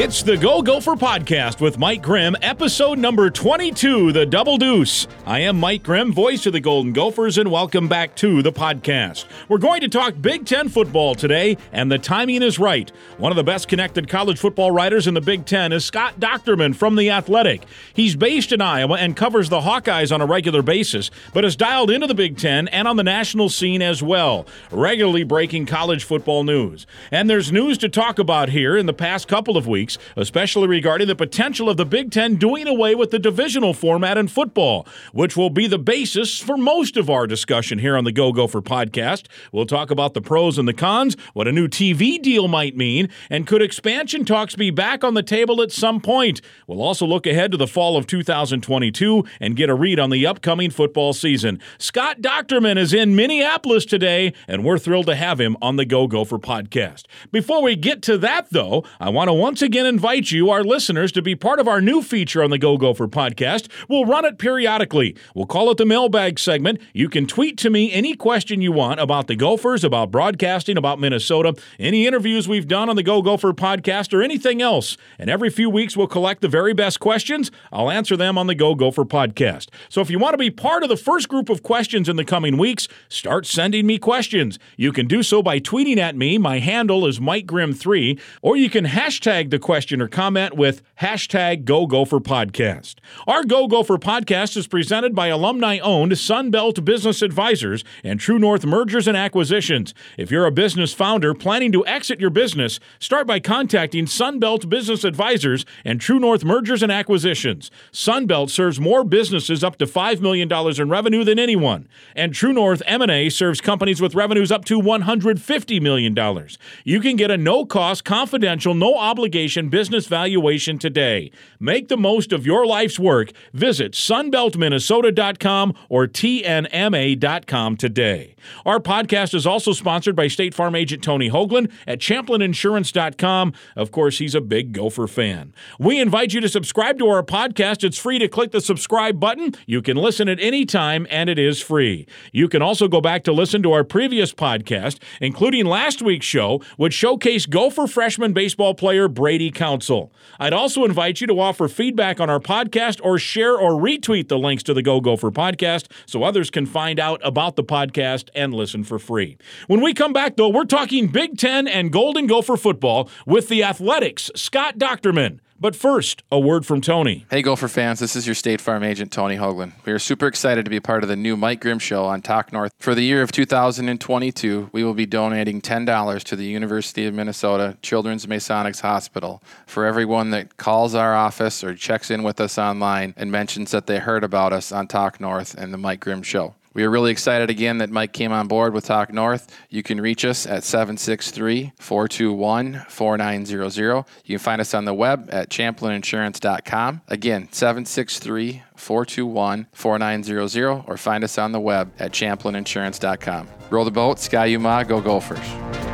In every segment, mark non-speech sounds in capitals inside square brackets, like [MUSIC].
It's the Go Gopher podcast with Mike Grimm, episode number 22, The Double Deuce. I am Mike Grimm, voice of the Golden Gophers, and welcome back to the podcast. We're going to talk Big Ten football today, and the timing is right. One of the best connected college football writers in the Big Ten is Scott Dochterman from The Athletic. He's based in Iowa and covers the Hawkeyes on a regular basis, but is dialed into the Big Ten and on the national scene as well, regularly breaking college football news. And there's news to talk about here in the past couple of weeks weeks, especially regarding the potential of the Big Ten doing away with the divisional format in football, which will be the basis for most of our discussion here on the Go Gopher podcast. We'll talk about the pros and the cons, what a new TV deal might mean, and could expansion talks be back on the table at some point? We'll also look ahead to the fall of 2022 and get a read on the upcoming football season. Scott Dochterman is in Minneapolis today, and we're thrilled to have him on the Go Gopher podcast. Before we get to that, though, I want to once again again invite you, our listeners, to be part of our new feature on the Go Gopher podcast. We'll run it periodically. We'll call it the mailbag segment. You can tweet to me any question you want about the Gophers, about broadcasting, about Minnesota, any interviews we've done on the Go Gopher podcast, or anything else. And every few weeks, we'll collect the very best questions. I'll answer them on the Go Gopher podcast. So if you want to be part of the first group of questions in the coming weeks, start sending me questions. You can do so by tweeting at me. My handle is Mike Grimm3, or you can hashtag the the question or comment with hashtag Go Gopher Podcast. Our Go Gopher Podcast is presented by alumni owned Sunbelt Business Advisors and True North Mergers and Acquisitions. If you're a business founder planning to exit your business, start by contacting Sunbelt Business Advisors and True North Mergers and Acquisitions. Sunbelt serves more businesses up to $5 million in revenue than anyone, and True North M&A serves companies with revenues up to $150 million. You can get a no-cost, confidential, no obligation business valuation today. Make the most of your life's work. Visit sunbeltminnesota.com or tnma.com today. Our podcast is also sponsored by State Farm agent Tony Hoaglund at champlininsurance.com. Of course, he's a big Gopher fan. We invite you to subscribe to our podcast. It's free to click the subscribe button. You can listen at any time, and it is free. You can also go back to listen to our previous podcast, including last week's show, which showcased Gopher freshman baseball player Brady. Council. I'd also invite you to offer feedback on our podcast or share or retweet the links to the Go Gopher podcast so others can find out about the podcast and listen for free. When we come back, though, we're talking Big Ten and Golden Gopher football with the Athletics' Scott Dochterman. But first, a word from Tony. Hey, Gopher fans, this is your State Farm agent, Tony Hoaglund. We are super excited to be part of the new Mike Grimm Show on Talk North. For the year of 2022, we will be donating $10 to the University of Minnesota Children's Masonics Hospital for everyone that calls our office or checks in with us online and mentions that they heard about us on Talk North and the Mike Grimm Show. We are really excited again that Mike came on board with Talk North. You can reach us at 763 421 4900. You can find us on the web at champlininsurance.com. Again, 763 421 4900 or find us on the web at champlininsurance.com. Roll the boat, Ski-U-Mah, go Gophers.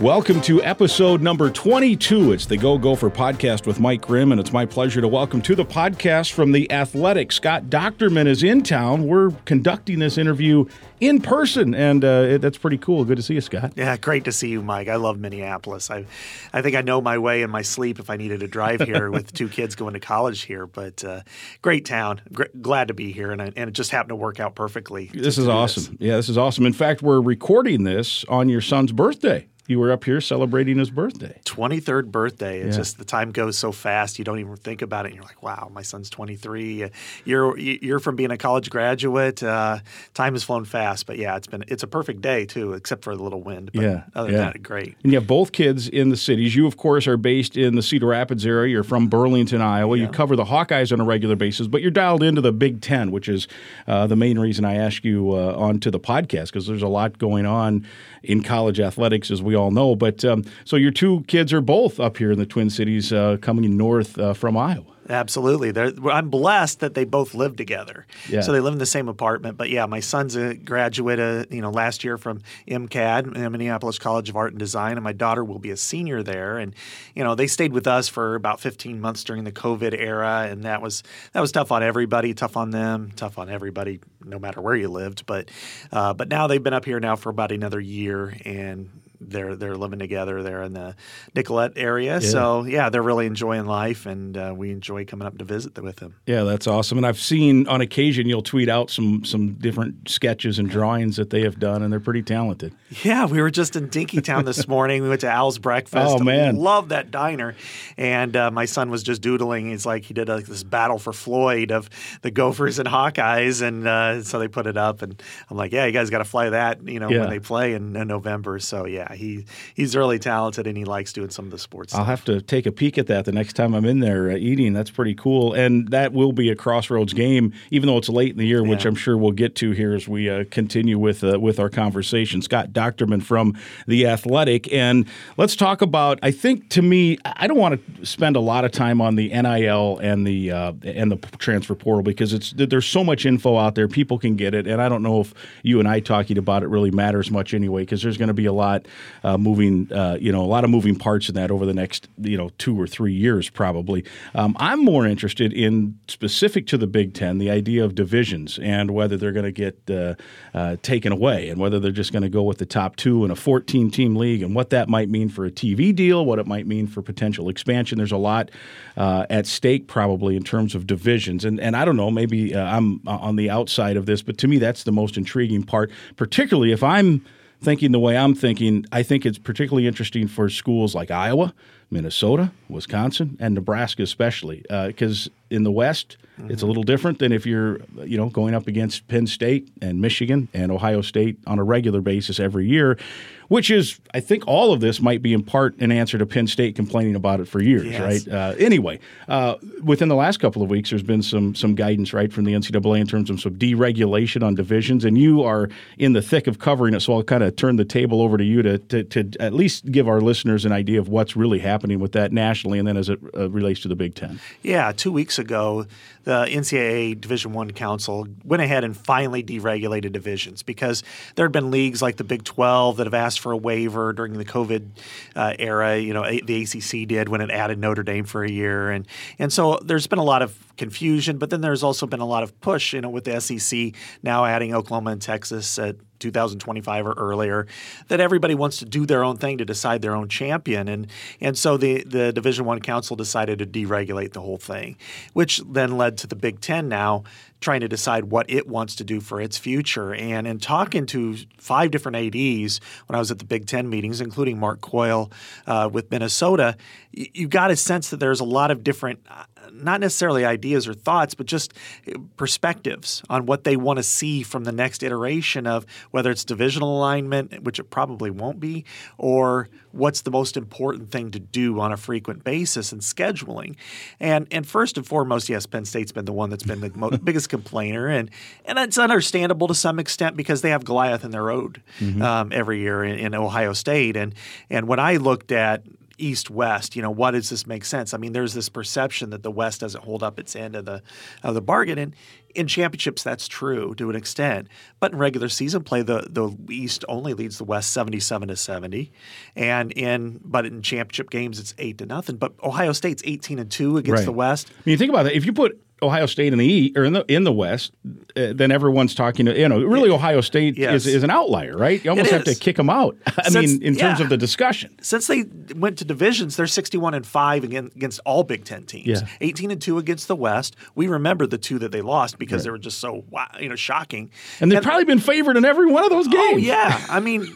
Welcome to episode number 22. It's the Go Gopher podcast with Mike Grimm, and it's my pleasure to welcome to the podcast from the Athletic. Scott Dochterman is in town. We're conducting this interview in person, and uh, it, that's pretty cool. Good to see you, Scott. Yeah, great to see you, Mike. I love Minneapolis. I, I think I know my way in my sleep if I needed to drive here [LAUGHS] with two kids going to college here. But uh, great town. Gr- glad to be here, and, I, and it just happened to work out perfectly. This is awesome. This. Yeah, this is awesome. In fact, we're recording this on your son's birthday you were up here celebrating his birthday. 23rd birthday. It's yeah. just the time goes so fast. You don't even think about it. And you're like, wow, my son's 23. You're you're from being a college graduate. Uh, time has flown fast. But yeah, it's been it's a perfect day too, except for the little wind. But yeah, other yeah. than that, great. And you have both kids in the cities. You, of course, are based in the Cedar Rapids area. You're from Burlington, Iowa. Yeah. You cover the Hawkeyes on a regular basis, but you're dialed into the Big Ten, which is uh, the main reason I ask you uh, onto the podcast because there's a lot going on in college athletics, as we all know. But um, so your two kids are both up here in the Twin Cities, uh, coming north uh, from Iowa. Absolutely. They're, I'm blessed that they both live together. Yeah. So they live in the same apartment. But yeah, my son's a graduate, uh, you know, last year from MCAD, Minneapolis College of Art and Design, and my daughter will be a senior there. And you know, they stayed with us for about 15 months during the COVID era, and that was that was tough on everybody, tough on them, tough on everybody, no matter where you lived. But uh, but now they've been up here now for about another year, and they're they're living together there in the Nicollet area. Yeah. So yeah, they're really enjoying life, and uh, we enjoy coming up to visit with them. Yeah, that's awesome. And I've seen on occasion you'll tweet out some some different sketches and drawings that they have done, and they're pretty talented. Yeah, we were just in Dinkytown this [LAUGHS] morning. We went to Al's Breakfast. Oh man, love that diner. And uh, my son was just doodling. He's like he did like this battle for Floyd of the Gophers and Hawkeyes, and uh, so they put it up. And I'm like, yeah, you guys got to fly that, you know, yeah. when they play in, in November. So yeah, he he's really talented and he likes doing some of the sports. I'll stuff. have to take a peek at that the next time I'm in there uh, eating. That's pretty cool, and that will be a crossroads game, even though it's late in the year, yeah. which I'm sure we'll get to here as we uh, continue with uh, with our conversation. Scott Dochterman from the Athletic, and let's talk about. I think to me, I don't want to spend a lot of time on the NIL and the uh, and the transfer portal because it's there's so much info out there. People can get it, and I don't know if you and I talking about it really matters much anyway because there's going to be a lot uh, moving, uh, you know, a lot of moving parts in that over the next, you know, two or three years probably. Um, I'm more interested in specific to the Big Ten, the idea of divisions and whether they're going to get uh, uh, taken away and whether they're just going to go with the top two in a 14 team league and what that might mean for a TV deal, what it might mean for potential expansion. There's a lot uh, at stake probably in terms of divisions. And, and I don't know, maybe uh, I'm on the outside of this, but to me, that's the most intriguing part, particularly if I'm thinking the way I'm thinking, I think it's particularly interesting for schools like Iowa, Minnesota, Wisconsin, and Nebraska, especially, because uh, in the West, mm-hmm. it's a little different than if you're, you know, going up against Penn State and Michigan and Ohio State on a regular basis every year which is, I think, all of this might be in part an answer to Penn State complaining about it for years, yes. right? Uh, anyway, uh, within the last couple of weeks, there's been some some guidance, right, from the NCAA in terms of some deregulation on divisions, and you are in the thick of covering it. So I'll kind of turn the table over to you to, to, to at least give our listeners an idea of what's really happening with that nationally, and then as it uh, relates to the Big Ten. Yeah, two weeks ago, the NCAA Division One Council went ahead and finally deregulated divisions because there had been leagues like the Big 12 that have asked for a waiver during the COVID uh, era. You know, the ACC did when it added Notre Dame for a year, and and so there's been a lot of confusion. But then there's also been a lot of push. You know, with the SEC now adding Oklahoma and Texas at 2025 or earlier, that everybody wants to do their own thing to decide their own champion, and and so the the Division One Council decided to deregulate the whole thing, which then led to the Big Ten now trying to decide what it wants to do for its future. And in talking to five different ADs when I was at the Big Ten meetings, including Mark Coyle uh, with Minnesota, you, you got a sense that there's a lot of different uh, not necessarily ideas or thoughts, but just uh, perspectives on what they want to see from the next iteration of whether it's divisional alignment, which it probably won't be, or what's the most important thing to do on a frequent basis and scheduling. And and first and foremost, yes, Penn State's been the one that's been the mo- [LAUGHS] biggest complainer, and and it's understandable to some extent because they have Goliath in their road mm-hmm. um, every year in, in Ohio State. And and when I looked at east west you know what does this make sense? I mean there's this perception that the west doesn't hold up its end of the of the bargain and in championships that's true to an extent. But in regular season play the the east only leads the west 77 to 70 and in but in championship games it's 8 to nothing. But ohio state's 18 and 2 against right. the west. I mean, you think about that. If you put Ohio State in the East or in the in the West, uh, then everyone's talking. To, you know, really, Ohio State yes. is, is an outlier, right? You almost have to kick them out. [LAUGHS] I since, mean, in yeah. terms of the discussion, since they went to divisions, they're sixty-one and five against all Big Ten teams. Yeah. eighteen and two against the West. We remember the two that they lost because right. they were just so you know shocking. And they've and, probably been favored in every one of those oh, games. Oh yeah, [LAUGHS] I mean,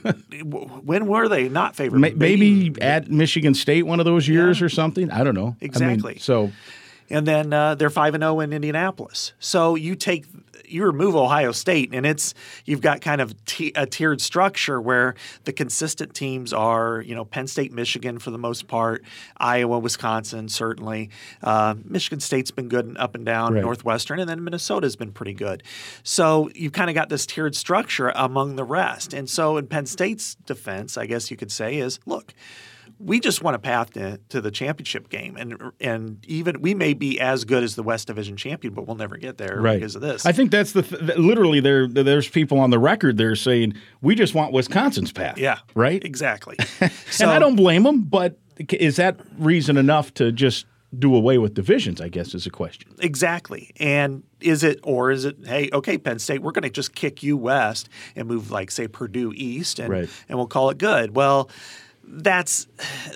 when were they not favored? Maybe, maybe at Michigan State one of those years yeah. or something. I don't know. Exactly. I mean, so and then uh, they're five and zero oh in Indianapolis. So you take you remove Ohio State, and it's you've got kind of t- a tiered structure where the consistent teams are you know Penn State, Michigan for the most part, Iowa, Wisconsin certainly. Uh, Michigan State's been good and up and down, right. Northwestern, and then Minnesota's been pretty good. So you've kind of got this tiered structure among the rest. And so in Penn State's defense, I guess you could say is look we just want a path to, to the championship game, and and even we may be as good as the West Division champion, but we'll never get there right. because of this. I think that's the th- literally there. There's people on the record there saying we just want Wisconsin's path. Yeah, right. Exactly. so, [LAUGHS] and I don't blame them, but is that reason enough to just do away with divisions, I guess is a question. Exactly. And is it, or is it, hey, okay, Penn State, we're going to just kick you west and move, like, say, Purdue east and, right. and we'll call it good? Well, that's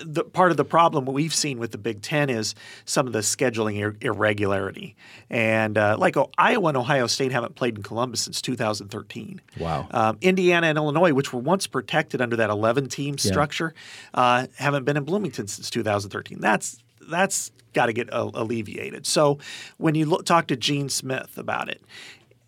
the part of the problem we've seen with the Big Ten is some of the scheduling ir- irregularity, and uh, like oh, Iowa and Ohio State haven't played in Columbus since 2013. Wow. Um, Indiana and Illinois, which were once protected under that 11 team structure, uh, haven't been in Bloomington since 2013. That's that's got to get alleviated. So when you look, talk to Gene Smith about it,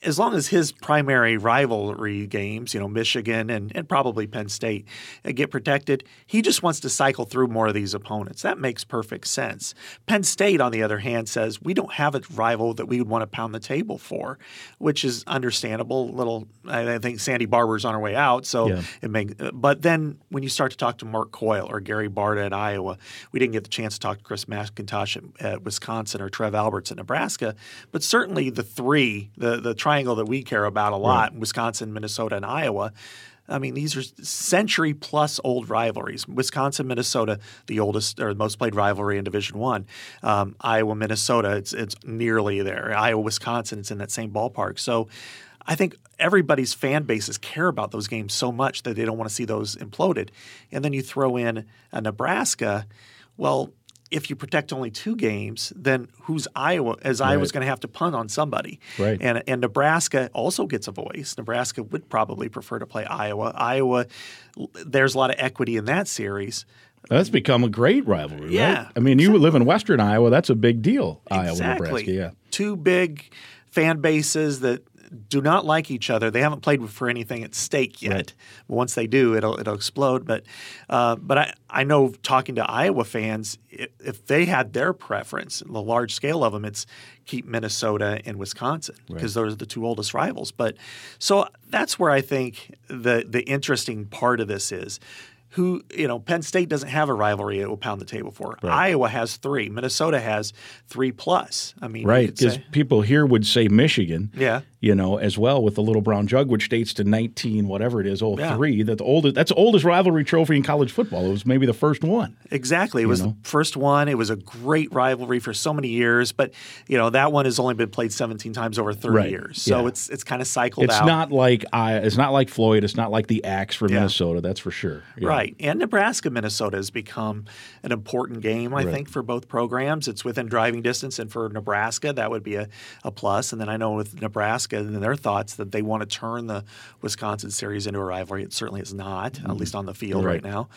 as long as his primary rivalry games, you know, Michigan and, and probably Penn State, uh, get protected, he just wants to cycle through more of these opponents. That makes perfect sense. Penn State, on the other hand, says we don't have a rival that we would want to pound the table for, which is understandable. Little, I think Sandy Barbour's on her way out, so yeah. it makes. Uh, but then when you start to talk to Mark Coyle or Gary Barta at Iowa, we didn't get the chance to talk to Chris McIntosh at, at Wisconsin or Trev Alberts at Nebraska, but certainly the three, the the triangle that we care about a lot right. Wisconsin, Minnesota, and Iowa. I mean, these are century plus old rivalries. Wisconsin, Minnesota, the oldest or most played rivalry in Division One. Um, Iowa, Minnesota, it's it's nearly there. Iowa, Wisconsin, it's in that same ballpark. So, I think everybody's fan bases care about those games so much that they don't want to see those imploded. And then you throw in a Nebraska. Well, if you protect only two games, then who's Iowa? As right. Iowa's going to have to punt on somebody, right? And and Nebraska also gets a voice. Nebraska would probably prefer to play Iowa. Iowa, there's a lot of equity in that series. That's become a great rivalry, yeah, right? I mean, you live in Western Iowa. That's a big deal. Exactly. Iowa, Nebraska, yeah. Two big fan bases that do not like each other. They haven't played for anything at stake yet. Right. But once they do, it'll it'll explode. But uh, but I, I know talking to Iowa fans, if they had their preference, the large scale of them, it's keep Minnesota and Wisconsin because right. those are the two oldest rivals. But so that's where I think the the interesting part of this is who you know Penn State doesn't have a rivalry it will pound the table for. Right. Iowa has three. Minnesota has three plus. I mean, right? Because people here would say Michigan. Yeah. You know, as well with the little brown jug, which dates to nineteen whatever it is, oh yeah. three. That the oldest. That's the oldest rivalry trophy in college football. It was maybe the first one. Exactly. It was know? the first one. It was a great rivalry for so many years, but you know that one has only been played seventeen times over thirty right. years. So yeah. it's it's kind of cycled it's out. It's not like I. It's not like Floyd. It's not like the Axe for yeah. Minnesota. That's for sure. Right. Right. And Nebraska, Minnesota has become an important game, I right. think, for both programs. It's within driving distance, and for Nebraska, that would be a, a plus. And then I know with Nebraska and their thoughts that they want to turn the Wisconsin series into a rivalry. It certainly is not, mm-hmm. at least on the field right, right now.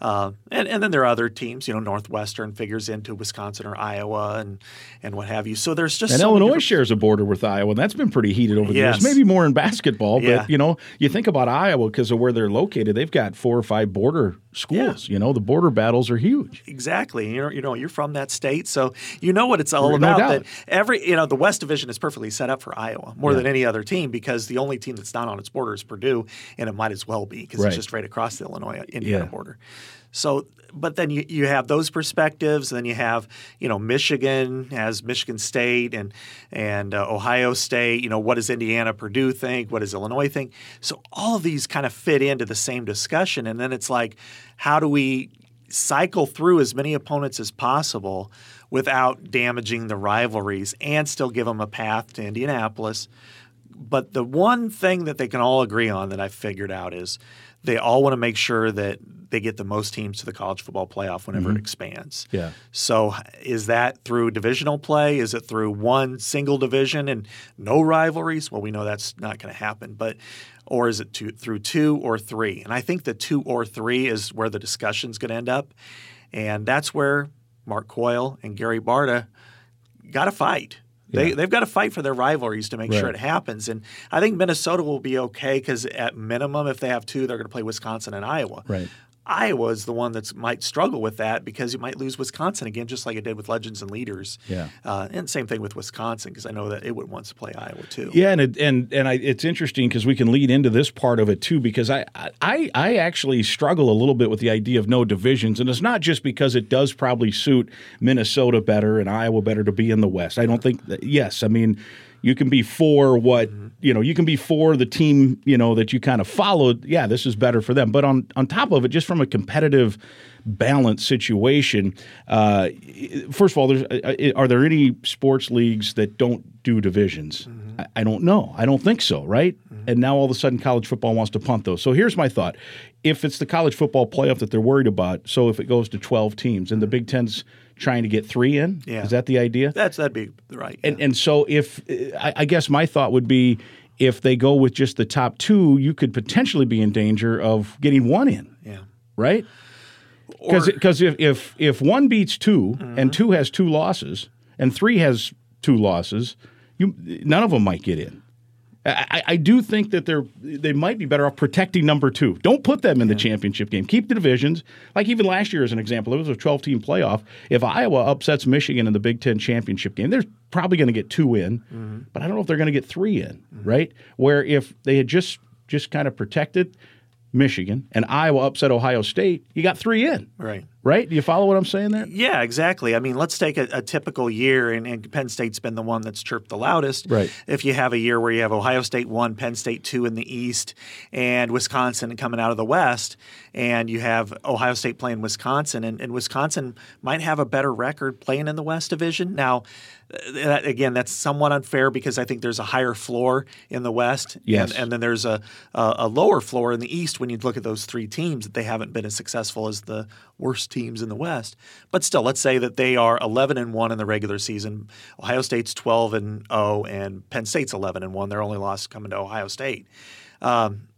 Uh, and, and then there are other teams, you know, Northwestern figures into Wisconsin or Iowa and, and what have you. So there's just and so Illinois shares a border with Iowa, and that's been pretty heated over the yes. years. Maybe more in basketball, but yeah. you know, you think about Iowa because of where they're located, they've got four or five border schools. Yeah. You know, the border battles are huge. Exactly. You're, you know, you're from that state, so you know what it's all no about. Doubt. That every, you know, the West Division is perfectly set up for Iowa more yeah. than any other team because the only team that's not on its border is Purdue, and it might as well be because right. it's just right across the Illinois Indiana border. So, but then you, you have those perspectives. Then you have, you know, Michigan as Michigan State and and uh, Ohio State. You know, what does Indiana, Purdue think? What does Illinois think? So all of these kind of fit into the same discussion. And then it's like, how do we cycle through as many opponents as possible without damaging the rivalries and still give them a path to Indianapolis? But the one thing that they can all agree on that I figured out is they all want to make sure that they get the most teams to the college football playoff whenever mm-hmm. it expands. Yeah. So is that through divisional play? Is it through one single division and no rivalries? Well, we know that's not going to happen, but or is it two, through two or three? And I think the two or three is where the discussion's going to end up, and that's where Mark Coyle and Gary Barta got to fight. They, they've got to fight for their rivalries to make right. sure it happens. And I think Minnesota will be okay because at minimum, if they have two, they're going to play Wisconsin and Iowa. Right. Iowa is the one that might struggle with that because you might lose Wisconsin again, just like it did with Legends and Leaders. Yeah, uh, and same thing with Wisconsin because I know that it would want to play Iowa too. Yeah, and it, and and I, it's interesting because we can lead into this part of it too because I, I I actually struggle a little bit with the idea of no divisions, and it's not just because it does probably suit Minnesota better and Iowa better to be in the West. I don't think that. Yes, I mean you can be for what Mm-hmm. you know you can be for the team you know that you kind of followed. Yeah this is better for them. But on on top of it just from a competitive balance situation uh, first of all there's uh, are there any sports leagues that don't do divisions? I, I don't know. I don't think so right? And now all of a sudden college football wants to punt those. So here's my thought. If it's the college football playoff that they're worried about so if it goes to 12 teams and the big ten's trying to get three in Yeah. is that the idea That's that'd be right. yeah. and and so if I, I guess my thought would be if they go with just the top two, you could potentially be in danger of getting one in, yeah. right? Because if, if if one beats 2 and mm-hmm. two has two losses and three has two losses, you none of them might get in. I, I- do think that they're they might be better off protecting number two. Don't put them in the championship game. Keep the divisions. Like even last year, as an example, it was a 12 team playoff. If Iowa upsets Michigan in the Big Ten championship game, they're probably going to get two in, mm-hmm. but I don't know if they're going to get three in. Right? Where if they had just just kind of protected Michigan and Iowa upset Ohio State, you got three in. Right. Right? Do you follow what I'm saying there? Yeah, exactly. I mean, let's take a, a typical year, and, and Penn State's been the one that's chirped the loudest. Right. If you have a year where you have Ohio State one, Penn State two in the East, and Wisconsin coming out of the West, and you have Ohio State playing Wisconsin, and, and Wisconsin might have a better record playing in the West Division. Now, uh, that, again, that's somewhat unfair because I think there's a higher floor in the West, Yes. and, and then there's a, a a lower floor in the East when you look at those three teams that they haven't been as successful as the worst teams in the West. But still, let's say that they are 11 and 1 in the regular season. Ohio State's 12 and 0 and Penn State's 11 and 1. Their only loss coming to Ohio State. Um,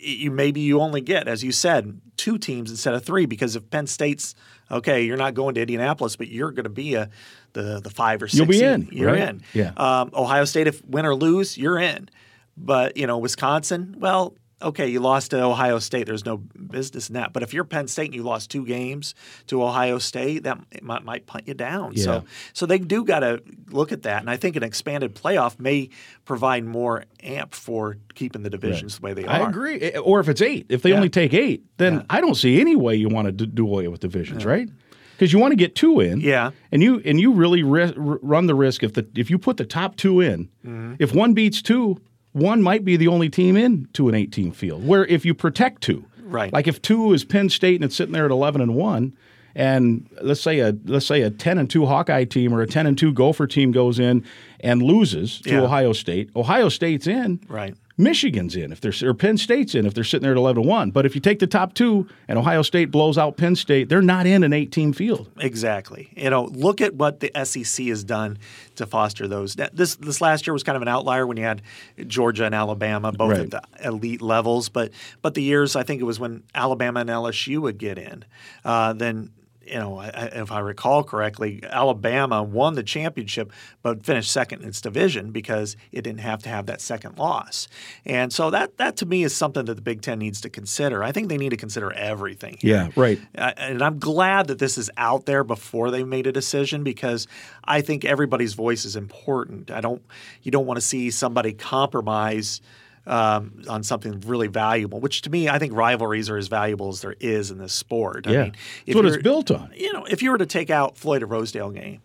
you maybe you only get, as you said, two teams instead of three because if Penn State's okay, you're not going to Indianapolis, but you're going to be a the the five or 6 You'll be in. You're right? in. Yeah. Um, Ohio State, if win or lose, you're in. But you know, Wisconsin, well, okay, you lost to Ohio State. There's no business in that. But if you're Penn State and you lost two games to Ohio State, that it might, might punt you down. Yeah. So, so they do got to look at that. And I think an expanded playoff may provide more amp for keeping the divisions the way they are. I agree. Eh, Or if it's eight, if they Yeah. only take eight, then Yeah. I don't see any way you want to do, do away with divisions, right? Because you want to get two in, Yeah. and you and you really ri- run the risk if the if you put the top two in, Mm-hmm. if one beats two, one might be the only team in to an 18 field. Where if you protect two, Right. Like if two is Penn State and it's sitting there at 11 and one, and let's say a let's say a 10 and two Hawkeye team or a 10 and two Gopher team goes in and loses to Yeah. Ohio State, Ohio State's in, Right. Michigan's in if they're or Penn State's in if they're sitting there at 11 1. But if you take the top two and Ohio State blows out Penn State, they're not in an 18 field. Exactly. You know, look at what the SEC has done to foster those. This this last year was kind of an outlier when you had Georgia and Alabama both Right. at the elite levels, but but the years I think it was when Alabama and LSU would get in, uh, then. You know, if I recall correctly, Alabama won the championship, but finished second in its division because it didn't have to have that second loss. And so that that to me is something that the Big Ten needs to consider. I think they need to consider everything. here. Yeah, right. And I'm glad that this is out there before they made a decision because I think everybody's voice is important. I don't, you don't want to see somebody compromise um, on something really valuable. Which to me, I think rivalries are as valuable as there is in this sport. I Yeah. mean, That's if what it's built on. You know, if you were to take out Floyd of Rosedale game,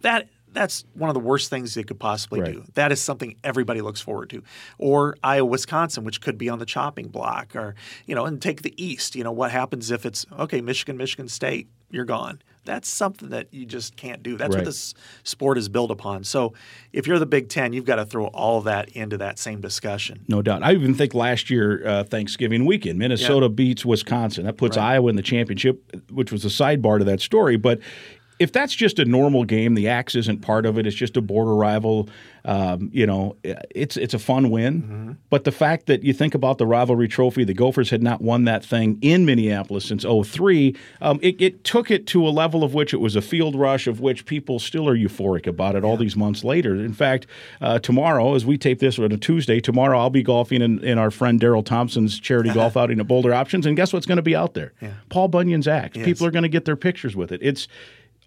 that that's one of the worst things they could possibly Right. do. That is something everybody looks forward to. Or Iowa, Wisconsin, which could be on the chopping block, or you know, and take the East. You know, what happens if it's okay, Michigan, Michigan State, you're gone. That's something that you just can't do. That's Right. what this sport is built upon. So if you're the Big Ten, you've got to throw all that into that same discussion. No doubt. I even think last year, uh, Thanksgiving weekend, Minnesota beats Wisconsin. That puts Iowa in the championship, which was a sidebar to that story. But if that's just a normal game, the axe isn't part of it. It's just a border rival. Um, you know, it's it's a fun win. But the fact that you think about the rivalry trophy, the Gophers had not won that thing in Minneapolis since 03. Um, it, it took it to a level of which it was a field rush, of which people still are euphoric about it all these months later. In fact, uh, tomorrow, as we tape this on a Tuesday, tomorrow I'll be golfing in, in our friend Daryl Thompson's charity [LAUGHS] golf outing at Bolder Options, and guess what's going to be out there? Paul Bunyan's axe. People are going to get their pictures with it. It's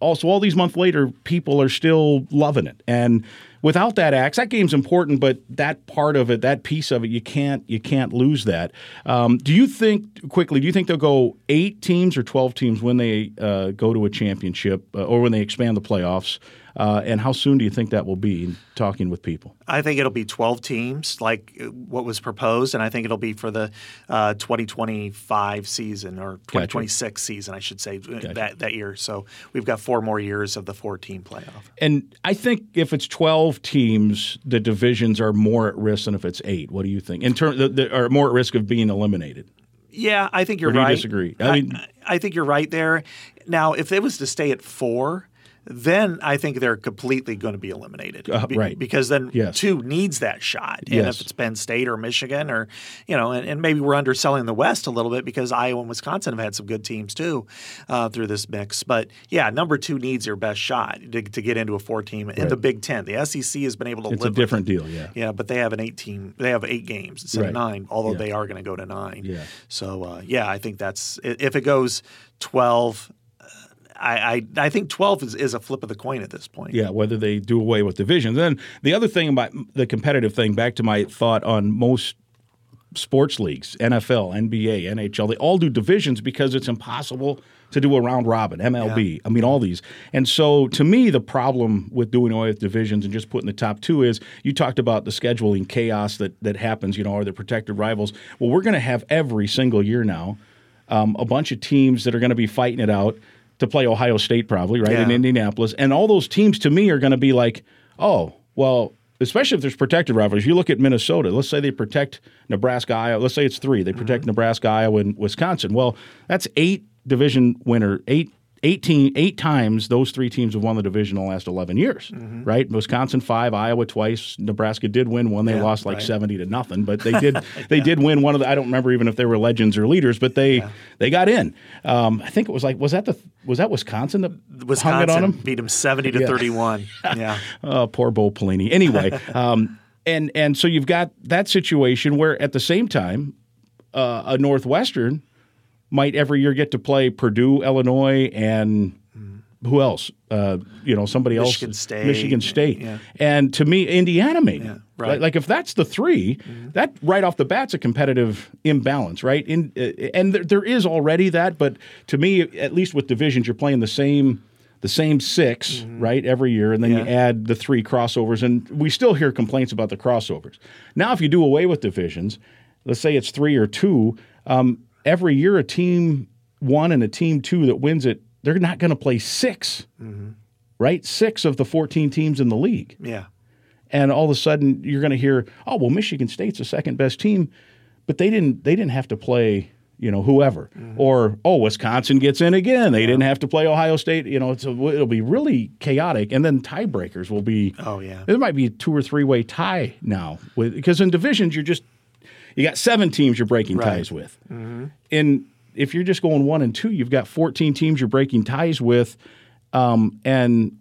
also all these months later, people are still loving it. And without that axe, that game's important, but that part of it, that piece of it, you can't you can't lose that. Um, do you think quickly? Do you think they'll go eight teams or twelve teams when they uh, go to a championship uh, or when they expand the playoffs? Uh, and how soon do you think that will be? Talking with people, I think it'll be 12 teams, like uh, what was proposed, and I think it'll be for the uh, 2025 season or 2026 gotcha. season, I should say, uh, gotcha. that that year. So we've got four more years of the four team playoff. And I think if it's 12 teams, the divisions are more at risk than if it's eight. What do you think? In terms, are more at risk of being eliminated. Yeah, I think you're or do right. You disagree? I mean, I, I think you're right there. Now, if it was to stay at four then I think they're completely going to be eliminated. Uh, right. Because then yes. two needs that shot. And yes. if it's Penn State or Michigan or, you know, and, and, maybe we're underselling the West a little bit because Iowa and Wisconsin have had some good teams too uh, through this mix. But yeah, number two needs your best shot to, to get into a four team in right. the Big Ten. The SEC has been able to it's live a different deal, yeah. Yeah, but they have an 18, they have eight games instead right. of nine, although yeah. they are going to go to nine. Yeah. So uh, yeah, I think that's, if it goes 12, I, I, I think 12 is, is a flip of the coin at this point. Yeah, whether they do away with divisions. Then the other thing about the competitive thing, back to my thought on most sports leagues, NFL, NBA, NHL, they all do divisions because it's impossible to do a round robin, MLB. Yeah. I mean, all these. And so to me, the problem with doing away with divisions and just putting the top two is you talked about the scheduling chaos that, that happens, you know, are the protected rivals. Well, we're going to have every single year now um, a bunch of teams that are going to be fighting it out to play Ohio State probably, right, yeah. in Indianapolis. And all those teams to me are going to be like, oh, well, especially if there's protected rivalries. You look at Minnesota. Let's say they protect Nebraska, Iowa. Let's say it's three. They protect mm-hmm. Nebraska, Iowa, and Wisconsin. Well, that's eight division winner, eight 18, eight times those three teams have won the division in the last 11 years, mm-hmm. right? Wisconsin five, Iowa twice, Nebraska did win one. They yeah, lost like right. 70 to nothing, but they [LAUGHS] did they yeah. did win one of the. I don't remember even if they were legends or leaders, but they yeah. they got in. Um, I think it was like was that the was that Wisconsin that Wisconsin hung it on them? beat them 70 to 31. [LAUGHS] Yeah. oh, poor Bo Pelini. Anyway, [LAUGHS] um, and and so you've got that situation where at the same time, uh, a Northwestern might every year get to play Purdue, Illinois, and who else? Uh, you know, somebody Michigan else. State. Michigan State. Yeah. And to me, Indiana maybe. Yeah, right. Like, like, if that's the 3 mm-hmm. that right off the bat's a competitive imbalance, right? In, uh, and there, there is already that, but to me, at least with divisions, you're playing the same the same 6 mm-hmm. right, every year, and then Yeah. you add the three crossovers, and we still hear complaints about the crossovers. Now, if you do away with divisions, let's say it's three or two, um, every year a team one and a team two that wins it, they're not going to play 6 mm-hmm. right? Six of the 14 teams in the league. Yeah. And all of a sudden you're going to hear, oh, well, Michigan State's the second best team, but they didn't they didn't have to play, you know, whoever. Mm-hmm. Or, oh, Wisconsin gets in again. They didn't have to play Ohio State. You know, it's a, it'll be really chaotic. And then tiebreakers will be Oh, yeah. there might be a two or three way tie now with because in divisions you're just you got seven teams you're breaking Right. ties with. and if you're just going one and two, you've got 14 teams you're breaking ties with, um, and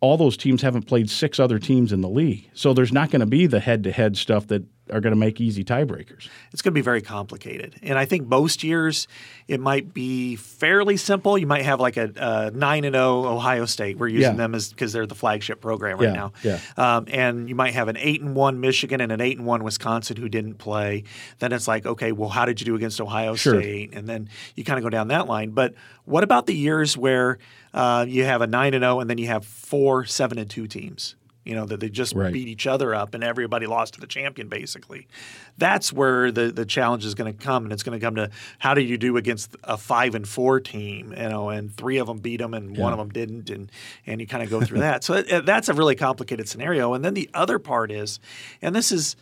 all those teams haven't played six other teams in the league. So there's not going to be the head to head stuff that are going to make easy tiebreakers. It's going to be very complicated. And I think most years it might be fairly simple. You might have like a, a 9 and 0 Ohio State. We're using Yeah. them as because they're the flagship program right Yeah, now. yeah. Um, and you might have an 8 and 1 Michigan and an 8 and 1 Wisconsin who didn't play. Then it's like, okay, well, how did you do against Ohio Sure. State? And then you kind of go down that line. But what about the years where uh, you have a 9 and 0 and then you have four 7 and 2 teams? You know, that they just Right. beat each other up and everybody lost to the champion, basically. That's where the, the challenge is going to come. And it's going to come to how do you do against a five and four team, you know, and three of them beat them and one of them didn't. And, and you kind of go through that. So it- that's a really complicated scenario. And then the other part is, and this is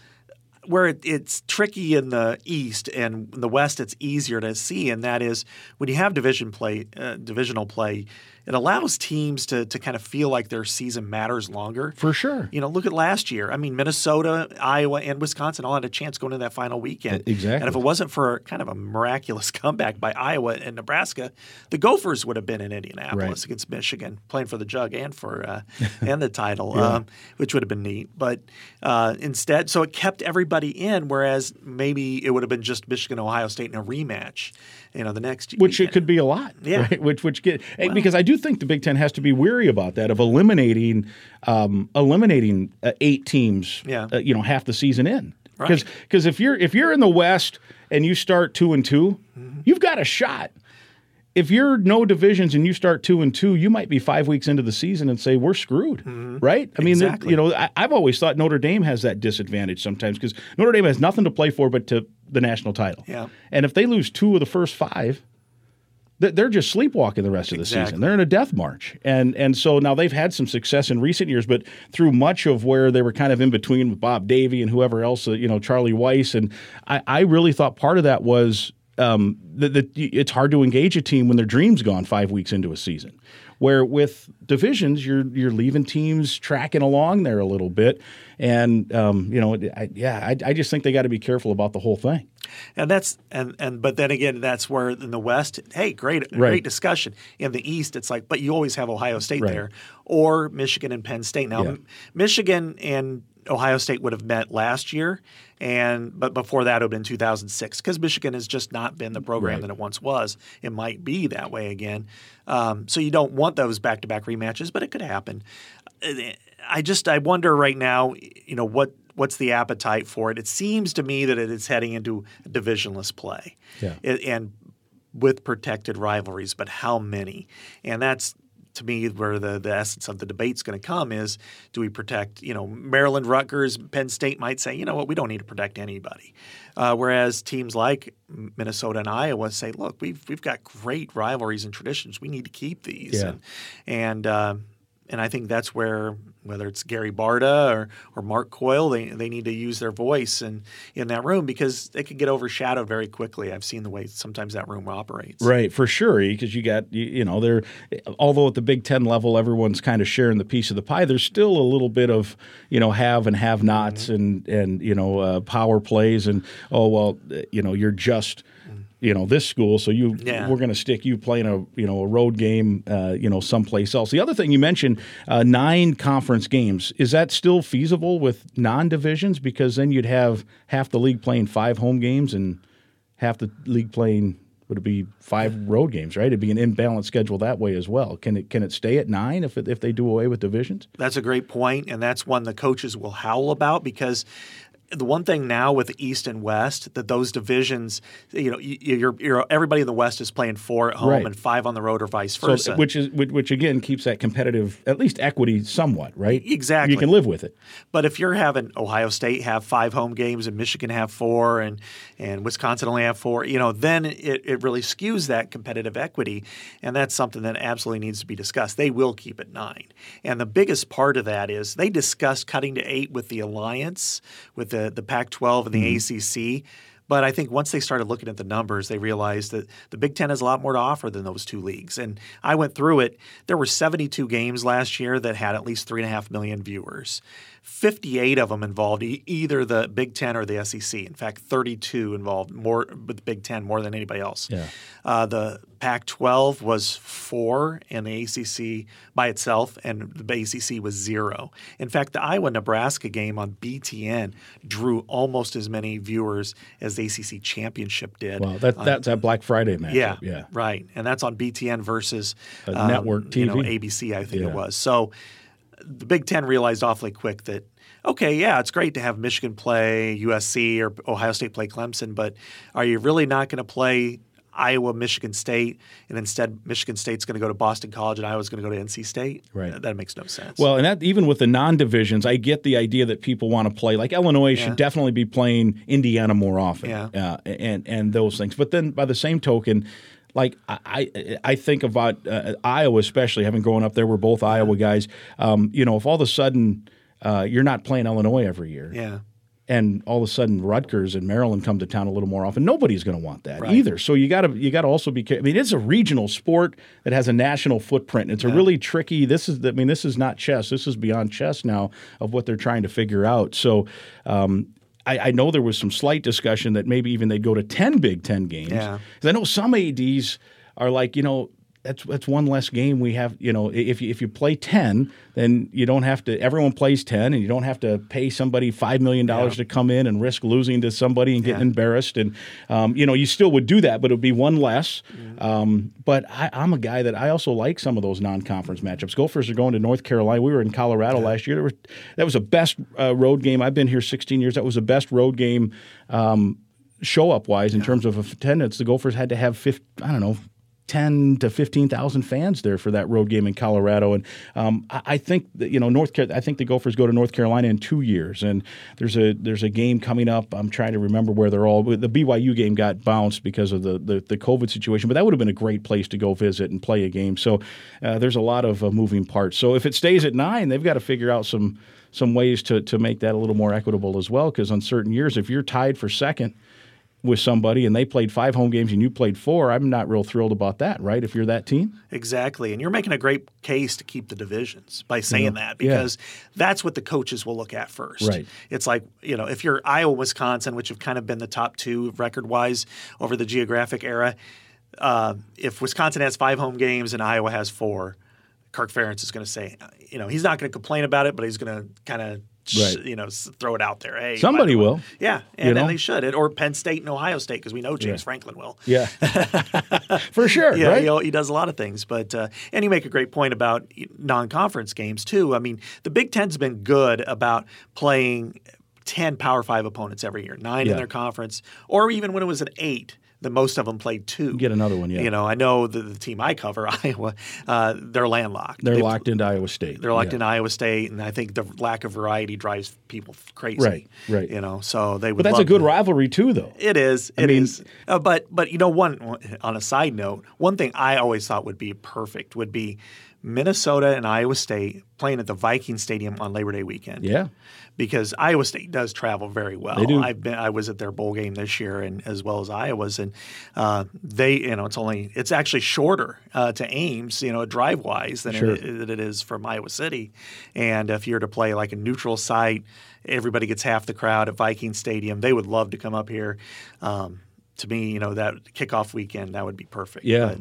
where it, it's tricky in the East and in the West, it's easier to see, and that is when you have division play, uh, divisional play, it allows teams to to kind of feel like their season matters longer. For sure. You know, look at last year. I mean, Minnesota, Iowa, and Wisconsin all had a chance going into that final weekend. Exactly. And if it wasn't for kind of a miraculous [LAUGHS] comeback by Iowa and Nebraska, the Gophers would have been in Indianapolis Right. against Michigan, playing for the jug and for uh, [LAUGHS] and the title, um, which would have been neat. But uh, instead, so it kept everybody in. Whereas maybe it would have been just Michigan, Ohio State in a rematch. You know, the next Which it could be a lot, Yeah. right? Which which get eh, because I do think the Big Ten has to be weary about that of eliminating um, eliminating uh, eight teams. Yeah. Uh, you know, half the season in. Right. Because if you're if you're in the West and you start two and 2 you you've got a shot. If you're no divisions and you start two and two, you might be five weeks into the season and say we're screwed, right? I mean, Exactly. you know, I, I've always thought Notre Dame has that disadvantage sometimes because Notre Dame has nothing to play for but to the national title. Yeah. And if they lose two of the first five, th- they're just sleepwalking the rest of the Exactly. season. They're in a death march, and and so now they've had some success in recent years, but through much of where they were kind of in between with Bob Davie and whoever else, uh, you know, Charlie Weis, and I, I really thought part of that was um, that y- it's hard to engage a team when their dream's gone five weeks into a season. Where with divisions, you're you're leaving teams tracking along there a little bit, and um, you know, I, yeah, I, I just think they got to be careful about the whole thing. And that's and and but then again, that's where in the West, hey, great Right. great discussion. In the East, it's like, but you always have Ohio State Right. there, or Michigan and Penn State. Now, Yeah. Michigan and Ohio State would have met last year, and but before that it would have been 2006 because Michigan has just not been the program Right. that it once was. It might be that way again. Um, so you don't want those back-to-back rematches, but it could happen. I just I wonder right now, you know what what's the appetite for it? It seems to me that it is heading into divisionless play, Yeah. It- and with protected rivalries. But how many? And that's to me where the, the essence of the debate's going to come is do we protect you know Maryland, Rutgers, Penn State might say you know what? We don't need to protect anybody, uh, whereas teams like Minnesota and Iowa say look we've we've got great rivalries and traditions. We need to keep these. Yeah. and and uh, and I think that's where whether it's Gary Barta or, or Mark Coyle, they, they need to use their voice in, in that room because they could get overshadowed very quickly. I've seen the way sometimes that room operates. Right, for sure, because you got you, you know there. Although at the Big Ten level, everyone's kind of sharing the piece of the pie. There's still a little bit of you know have and have nots and and you know uh, power plays and oh well you know you're just you know this school so you Yeah. we're going to stick you playing a you know a road game uh, you know someplace else. The other thing you mentioned uh, nine conference games is that still feasible with non divisions because then you'd have half the league playing five home games and half the league playing would it be five road games, right? It'd be an imbalanced schedule that way as well. Can it can it stay at nine if it, if they do away with divisions? That's a great point, and that's one the coaches will howl about because the one thing now with the East and West that those divisions, you know, you- you're, you're everybody in the West is playing four at home Right. and five on the road, or vice So, versa. which is which, which again keeps that competitive at least equity somewhat, right? Exactly. You can live with it. But if you're having Ohio State have five home games and Michigan have four and and Wisconsin only have four, you know, then it, it really skews that competitive equity. And that's something that absolutely needs to be discussed. They will keep it nine. And the biggest part of that is they discussed cutting to eight with the alliance, with the, the Pac 12 and the mm-hmm. ACC. But I think once they started looking at the numbers, they realized that the Big Ten has a lot more to offer than those two leagues. And I went through it. There were 72 games last year that had at least 3.5 million viewers. 58 of them involved e- either the Big Ten or the SEC. In fact, 32 involved more with the Big Ten more than anybody else. Yeah. Uh, the Pac-12 was four, and the ACC by itself, and the ACC was zero. In fact, the Iowa-Nebraska game on BTN drew almost as many viewers as the ACC championship did. Well, that that's that Black Friday match. Yeah, yeah. right. And that's on BTN versus Uh, network You know, TV. ABC, I think Yeah. it was. So the Big Ten realized awfully quick that okay, yeah, it's great to have Michigan play USC or Ohio State play Clemson, but are you really not going to play Iowa, Michigan State, and instead Michigan State's going to go to Boston College and Iowa's going to go to NC State? Right. That, makes no sense. Well, and that even with the non-divisions, I get the idea that people want to play. Like Illinois Yeah. should definitely be playing Indiana more often, Yeah. uh, and and those things. But then by the same token, like I I, I think about uh, Iowa, especially having grown up there, we're both Iowa guys. Um, you know, if all of a sudden uh, you're not playing Illinois every year, yeah. and all of a sudden Rutgers and Maryland come to town a little more often. Nobody's going to want that Right. either. So you got to you got to also be. I mean, it's a regional sport that has a national footprint. It's a really tricky. This is. I mean, this is not chess. This is beyond chess now of what they're trying to figure out. So. Um, I, I know there was some slight discussion that maybe even they'd go to ten Big Ten games. Yeah. I know some ads are like, you know, that's that's one less game we have. You know, if you, if you play ten, then you don't have to. Everyone plays ten, and you don't have to pay somebody five million dollars yeah. to come in and risk losing to somebody and getting yeah. embarrassed. And um, you know, you still would do that, but it would be one less. Mm-hmm. Um, but I, am a guy that I also like some of those non-conference matchups. Gophers are going to North Carolina. We were in Colorado yeah. last year. that was a best uh, road game. I've been here 16 years. That was the best road game. Um, show up wise in terms of attendance, the Gophers had to have 50, I don't know, 10 to 15,000 fans there for that road game in Colorado. And um, I, I, think that, you know, North Car- I think the Gophers go to North Carolina in two years. And there's a there's a game coming up. I'm trying to remember where they're all. The BYU game got bounced because of the, the, the COVID situation, but that would have been a great place to go visit and play a game. So uh, there's a lot of uh, moving parts. So if it stays at nine, they've got to figure out some some ways to, to make that a little more equitable as well. Because on certain years, if you're tied for second – with somebody and they played five home games and you played four, I'm not real thrilled about that, right? If you're that team. Exactly. And you're making a great case to keep the divisions by saying yeah. that because yeah. that's what the coaches will look at first. Right. It's like, you know, if you're Iowa, Wisconsin, which have kind of been the top two record wise over the geographic era, uh, if Wisconsin has five home games and Iowa has four, Kirk Ferentz is going to say, you know, he's not going to complain about it, but he's going to kind of right. you know, throw it out there. Hey, somebody will. Yeah, and, you know? and they should. It, or Penn State and Ohio State because we know James yeah. Franklin will. Yeah, [LAUGHS] for sure. Yeah, right? he, he, does a lot of things. But uh, and you make a great point about non-conference games too. I mean, the Big Ten's been good about playing. 10 Power Five opponents every year, nine yeah. in their conference, or even when it was an eight, the most of them played two. Get another one, yeah. You know, I know the, the team I cover, [LAUGHS] Iowa, uh, they're landlocked. They're they, locked into Iowa State. They're locked yeah. into Iowa State, and I think the lack of variety drives people crazy. Right, right. You know, so they would. But that's a good to, rivalry too, though. It is. I mean, is. Uh, but but you know, one on a side note, one thing I always thought would be perfect would be Minnesota and Iowa State playing at the Viking Stadium on Labor Day weekend. Yeah because Iowa State does travel very well. They do. I've been I was at their bowl game this year and as well as Iowa's and uh, they you know it's only it's actually shorter uh, to Ames you know drive wise than sure. it, it is from Iowa City and if you're to play like a neutral site everybody gets half the crowd at Viking Stadium they would love to come up here. Um, to me, you know that kickoff weekend that would be perfect. Yeah. But,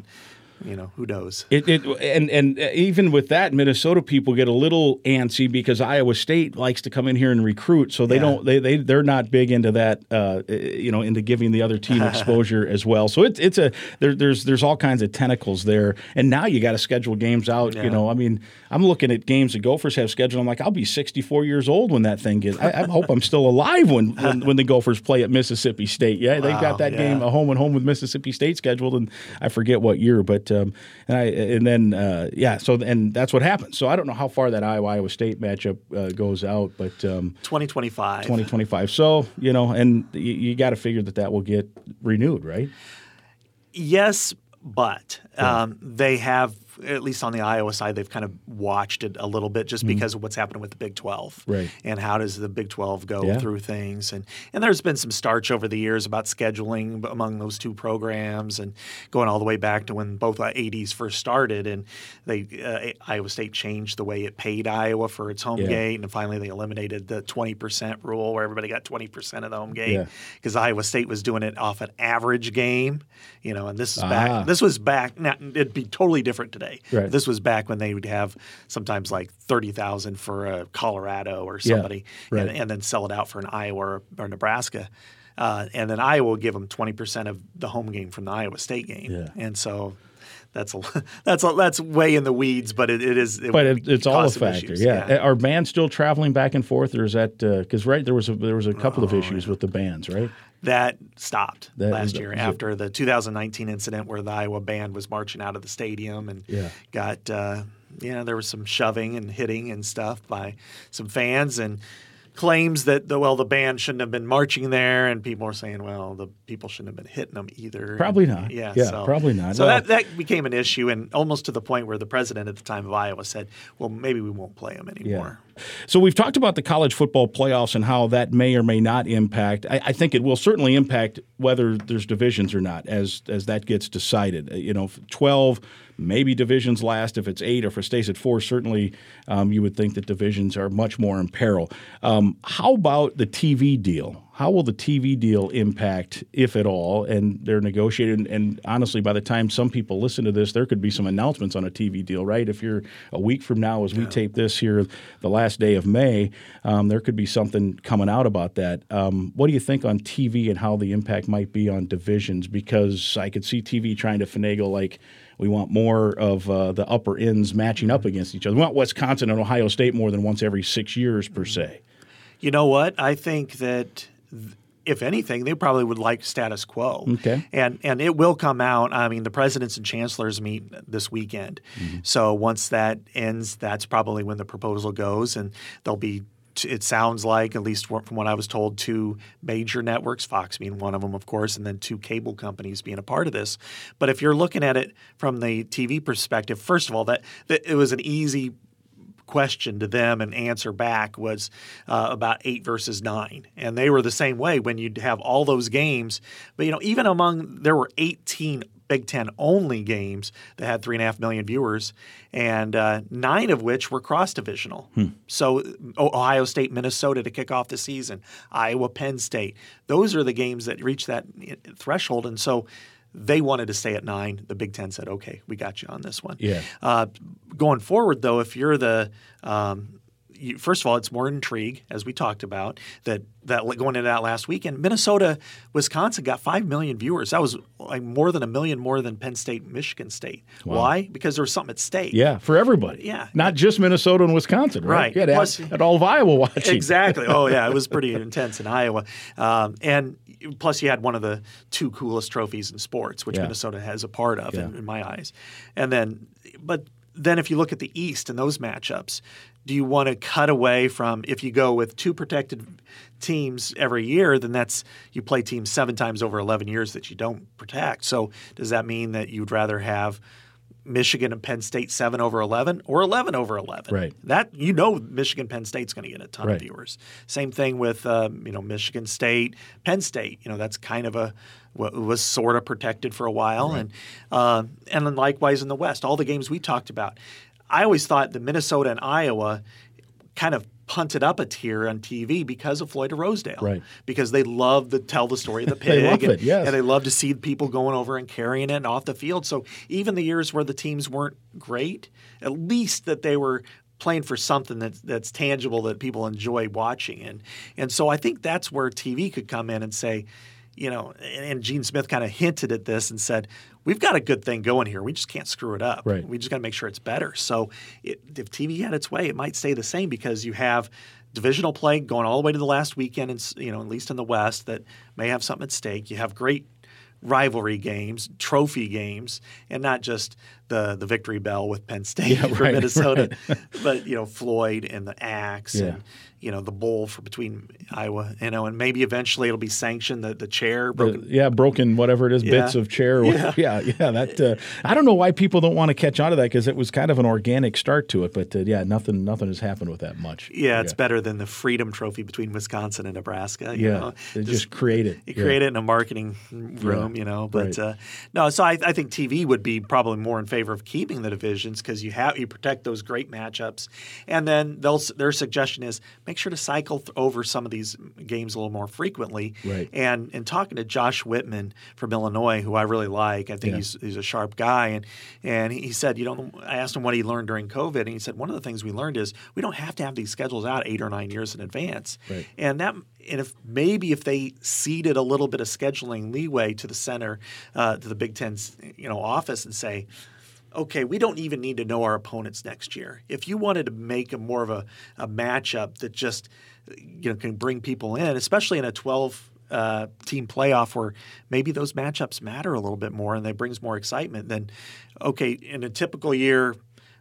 you know who knows it, it, and and even with that minnesota people get a little antsy because iowa state likes to come in here and recruit so they yeah. don't they, they they're not big into that uh, you know into giving the other team [LAUGHS] exposure as well so it's it's a there, there's there's all kinds of tentacles there and now you got to schedule games out yeah. you know i mean i'm looking at games the gophers have scheduled i'm like i'll be 64 years old when that thing gets i, I hope i'm still alive when, when, when the gophers play at mississippi state yeah they've got that yeah. game a home and home with mississippi state scheduled and i forget what year but um, and I and then uh, yeah, so and that's what happens. So I don't know how far that Iowa Iowa State matchup uh, goes out, but um, 2025. 2025. So you know, and you, you got to figure that that will get renewed, right? Yes, but um, they have at least on the Iowa side, they've kind of watched it a little bit just mm-hmm. because of what's happening with the Big 12. Right. And how does the Big 12 go yeah. through things? And and there's been some starch over the years about scheduling among those two programs and going all the way back to when both 80s first started. And they uh, Iowa State changed the way it paid Iowa for its home yeah. gate. And finally, they eliminated the 20% rule where everybody got 20% of the home gate because yeah. Iowa State was doing it off an average game. You know, and this is ah. back. This was back. Now, it'd be totally different today. Right. This was back when they would have sometimes like thirty thousand for a Colorado or somebody, yeah, right. and, and, then sell it out for an Iowa or, or Nebraska. Uh, and then Iowa will give them twenty percent of the home game from the Iowa State game. Yeah. And so that's a [LAUGHS] that's a, that's way in the weeds, but it, it is. It but it, it's all a factor. Yeah. yeah. Are bands still traveling back and forth, or is that because uh, right there was a, there was a couple oh, of issues yeah. with the bands, right? That stopped that last year after the 2019 incident where the Iowa band was marching out of the stadium and yeah. got uh, yeah there was some shoving and hitting and stuff by some fans and claims that the well the band shouldn't have been marching there, and people are saying, well, the people shouldn't have been hitting them either. Probably not. Yeah, yeah, so, probably not. So well, that that became an issue, and almost to the point where the president at the time of Iowa said, well, maybe we won't play them anymore. Yeah. So we've talked about the college football playoffs and how that may or may not impact. I, I, think it will certainly impact whether there's divisions or not as as that gets decided. You know, twelve maybe divisions last if it's eight, or if it stays at four, certainly um, you would think that divisions are much more in peril. Um, how about the TV deal? How will the TV deal impact, if at all? And they're negotiating. And honestly, by the time some people listen to this, there could be some announcements on a TV deal, right? If you're a week from now, as we yeah. tape this here, the last day of May, um, there could be something coming out about that. Um, what do you think on TV and how the impact might be on divisions? Because I could see TV trying to finagle like we want more of uh, the upper ends matching up against each other. We want Wisconsin and Ohio State more than once every six years per se. You know what? I think that if anything, they probably would like status quo. Okay. And and it will come out. I mean, the presidents and chancellors meet this weekend. Mm-hmm. So once that ends, that's probably when the proposal goes, and there'll be. It sounds like, at least from what I was told, two major networks, Fox being one of them, of course, and then two cable companies being a part of this. But if you're looking at it from the TV perspective, first of all, that, that it was an easy question to them and answer back was uh, about eight versus nine. And they were the same way when you'd have all those games. But, you know, even among, there were 18 Big Ten only games that had three and a half million viewers, and uh, nine of which were cross divisional. Hmm. So Ohio State, Minnesota to kick off the season, Iowa, Penn State. Those are the games that reach that uh, threshold. And so they wanted to stay at nine. The Big Ten said, "Okay, we got you on this one." Yeah. Uh, going forward, though, if you're the um, you, first of all, it's more intrigue, as we talked about. That that going into that last weekend, Minnesota, Wisconsin got five million viewers. That was like more than a million more than Penn State, Michigan State. Wow. Why? Because there was something at stake. Yeah, for everybody. Yeah, not just Minnesota and Wisconsin. Right. right. Yeah, Plus, at all of Iowa watching. Exactly. Oh yeah, it was pretty [LAUGHS] intense in Iowa, um, and plus you had one of the two coolest trophies in sports, which yeah. Minnesota has a part of, yeah. in, in my eyes. And then, but then if you look at the East and those matchups, do you want to cut away from if you go with two protected teams every year, then that's you play teams seven times over 11 years that you don't protect. So does that mean that you'd rather have Michigan and Penn State seven over 11 or 11 over 11? Right. That you know Michigan Penn State's going to get a ton right. of viewers. Same thing with um, you know Michigan State Penn State. You know that's kind of a was sort of protected for a while, right. and uh, and then likewise in the West, all the games we talked about. I always thought that Minnesota and Iowa kind of punted up a tier on TV because of Floyd Rosedale. Right. Because they love to tell the story of the pig. [LAUGHS] they love and, it, yes. and they love to see people going over and carrying it off the field. So even the years where the teams weren't great, at least that they were playing for something that's that's tangible that people enjoy watching. And and so I think that's where TV could come in and say, you know, and Gene Smith kind of hinted at this and said, we've got a good thing going here. We just can't screw it up. Right. We just got to make sure it's better. So it, if TV had its way, it might stay the same because you have divisional play going all the way to the last weekend, and you know, at least in the West, that may have something at stake. You have great rivalry games, trophy games, and not just the the victory bell with Penn [LAUGHS] State yeah, for right, Minnesota, right. [LAUGHS] but you know Floyd and the axe yeah. and you know the bowl for between Iowa, you know, and maybe eventually it'll be sanctioned the the chair broken. The, yeah, broken whatever it is, yeah. bits of chair. Yeah, [LAUGHS] yeah, yeah. That uh, I don't know why people don't want to catch on to that because it was kind of an organic start to it, but uh, yeah, nothing nothing has happened with that much. Yeah, it's better than the Freedom Trophy between Wisconsin and Nebraska. You yeah, know? just, just create it. You create it in a marketing room, you know. But right. uh, no, so I, I think TV would be probably more in favor of keeping the divisions because you have you protect those great matchups, and then they'll their suggestion is make sure to cycle over some of these games a little more frequently. Right. And and talking to Josh Whitman from Illinois, who I really like, I think yeah. he's he's a sharp guy, and and he said, you know, I asked him what he learned during COVID, and he said one of the things we learned is we don't have to have these schedules out eight or nine years in advance, right. and that and if maybe if they ceded a little bit of scheduling leeway to the center, uh, to the Big Ten's you know office, and say okay, we don't even need to know our opponents next year. If you wanted to make a more of a, a matchup that just you know can bring people in, especially in a 12 uh, team playoff where maybe those matchups matter a little bit more and that brings more excitement, then okay, in a typical year,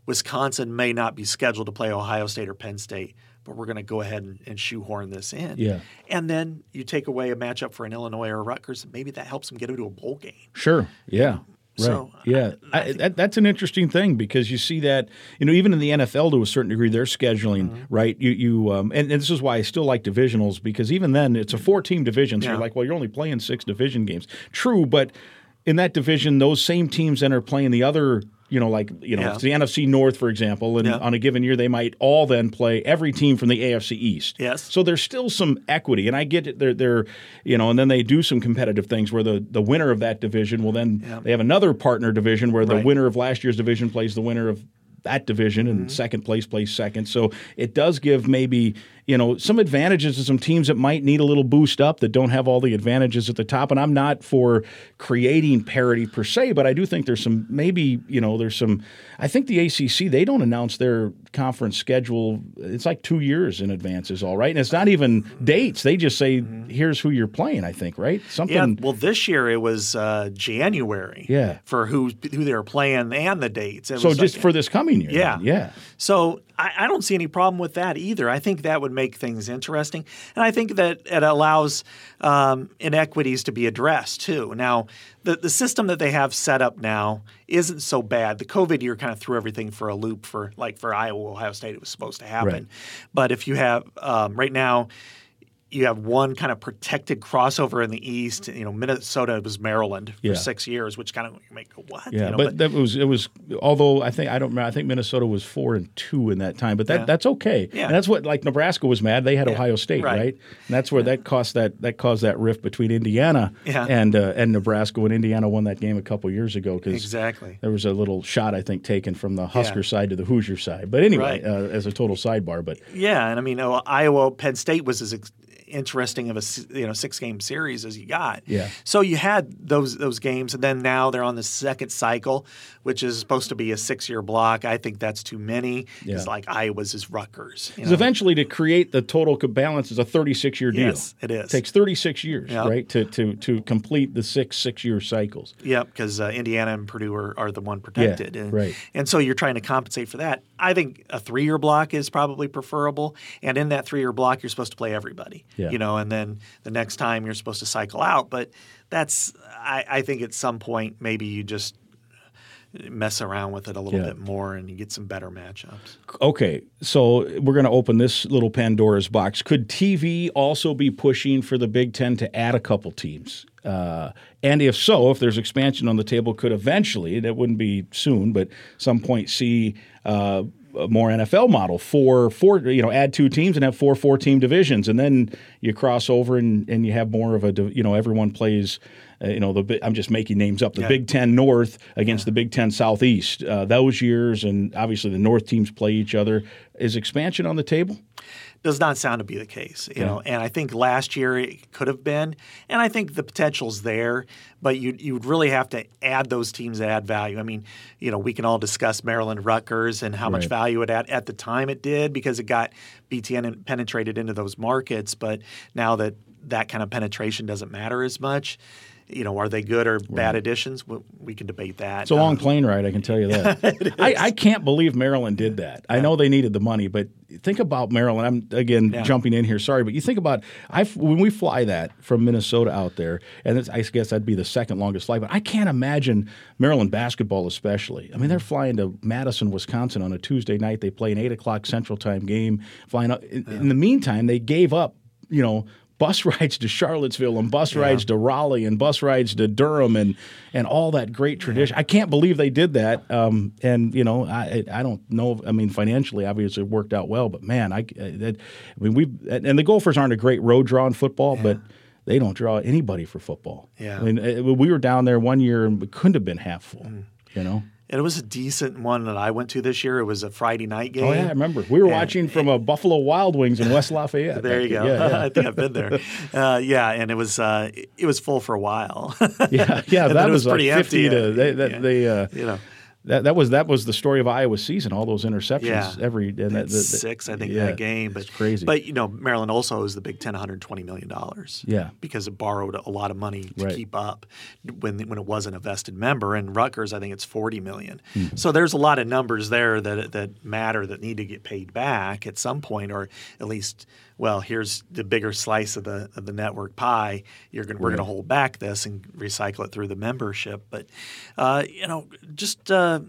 Wisconsin may not be scheduled to play Ohio State or Penn State but we're going to go ahead and, and, shoehorn this in. Yeah. And then you take away a matchup for an Illinois or Rutgers, maybe that helps them get into a bowl game. Sure. Yeah. Right. So, yeah, I, I that, that's an interesting thing because you see that you know even in the NFL to a certain degree they're scheduling mm-hmm. right. You you um, and, and, this is why I still like divisionals because even then it's a four team division. So yeah. you're like, well, you're only playing six division games. True, but in that division, those same teams then are playing the other you know, like you know, Yeah. it's the NFC North, for example, and Yeah. on a given year they might all then play every team from the AFC East. Yes. So there's still some equity, and I get it. They're, they're you know, and then they do some competitive things where the the winner of that division will then Yeah. they have another partner division where the Right. winner of last year's division plays the winner of that division Mm-hmm. and second place plays second. So it does give maybe, you know, some advantages to some teams that might need a little boost up that don't have all the advantages at the top. And I'm not for creating parity per se, but I do think there's some maybe, you know, there's some I think the ACC, they don't announce their conference schedule. It's like 2 years in advance is all right. And it's not even dates. They just say here's who you're playing, I think, right? Something Mm-hmm. Yeah, well, this year it was uh, January. Yeah. for who who they were playing and the dates. It so just like- for this coming year. Yeah. then. Yeah. So I, I don't see any problem with that either. I think that would make things interesting, and I think that it allows um, inequities to be addressed too. Now, the the system that they have set up now isn't so bad. The COVID year kind of threw everything for a loop for like for Iowa, Ohio State, it was supposed to happen, Right. but if you have um, right now. You have one kind of protected crossover in the East. You know, Minnesota was Maryland for Yeah. six years, which kind of make go what? Yeah, you know, but, that was it was. Although I think I don't remember. I think Minnesota was four and two in that time, but that Yeah. that's okay. Yeah. and that's what like Nebraska was mad. They had Ohio State, right? right. And that's where that caused that that caused that rift between Indiana Yeah. and uh, and Nebraska when Indiana won that game a couple years ago because exactly. there was a little shot I think taken from the Husker Yeah. side to the Hoosier side. But anyway, Right. uh, as a total sidebar, but Yeah, and I mean, oh, Iowa Penn State was as ex- interesting of a you know six game series as you got. Yeah. So you had those those games, and then now they're on the second cycle, which is supposed to be a six year block. I think that's too many. Yeah. It's like Iowa's is Rutgers. because eventually to create the total balance is a 36 year deal. Yes, it is. takes 36 years, Yeah. right, to to to complete the six six year cycles. Yep, because uh, Indiana and Purdue are, are the one protected, and, right. and so you're trying to compensate for that. I think a three year block is probably preferable, and in that three year block, you're supposed to play everybody. Yeah. You know, and then the next time you're supposed to cycle out. But that's I, I think at some point maybe you just mess around with it a little Yeah. bit more and you get some better matchups. Okay, so we're going to open this little Pandora's box. Could TV also be pushing for the Big Ten to add a couple teams? Uh, and if so, if there's expansion on the table, could eventually, that wouldn't be soon, but some point see uh, more NFL model for four, you know, add two teams and have four four team divisions, and then you cross over and, and you have more of a, you know, everyone plays. Uh, you know, the I'm just making names up. The Yeah. Big Ten North against the Big Ten Southeast. Uh, those years, and obviously the North teams play each other. Is expansion on the table? Does not sound to be the case, you know. And I think last year it could have been, and I think the potential's there, but you you would really have to add those teams that add value. I mean, you know, we can all discuss Maryland Rutgers and how much value it at at the time it did because it got BTN penetrated into those markets, but now that that kind of penetration doesn't matter as much. You know, are they good or bad additions? We, we can debate that. It's a long Um, plane ride, I can tell you that. [LAUGHS] I, I can't believe Maryland did that. I know they needed the money, but think about Maryland. I'm again Yeah. jumping in here. Sorry, but you think about I when we fly that from Minnesota out there, and it's, I guess that'd be the second longest flight. But I can't imagine Maryland basketball, especially. I mean, they're flying to Madison, Wisconsin on a Tuesday night. They play an eight o'clock Central Time game. Flying up. In, in the meantime, they gave up. You know bus [LAUGHS] rides to Charlottesville and bus rides to Raleigh and bus rides to Durham and and all that great tradition. I can't believe they did that. Um, and you know, I I don't know. I mean, financially, obviously, it worked out well. But man, I that, I mean, we and the Gophers aren't a great road draw in football, but. They don't draw anybody for football. Yeah. I mean, uh, we were down there one year and it couldn't have been half full. Mm. You know. It was a decent one that I went to this year. It was a Friday night game. Oh yeah, I remember. We were And- watching from a Buffalo Wild Wings in West Lafayette. There you go. Yeah, yeah. [LAUGHS] I think I've been there. Uh, yeah, and it was uh, it was full for a while. [LAUGHS] Yeah, yeah, [LAUGHS] And that it was, was pretty like empty, to uh, they, that, they uh, you know, that that was that was the story of Iowa's season. All those interceptions Yeah. every and that, six, I think, yeah, in that game. But crazy. But you know, Maryland also owes the Big Ten 120 million dollars. Yeah. because it borrowed a lot of money to Right. keep up when when it wasn't a vested member. And Rutgers, I think it's 40 million. Hmm. So there's a lot of numbers there that that matter that need to get paid back at some point, or at least. Well, here's the bigger slice of the of the network pie. You're going we're going to hold back this and recycle it through the membership. But uh, you know, just uh,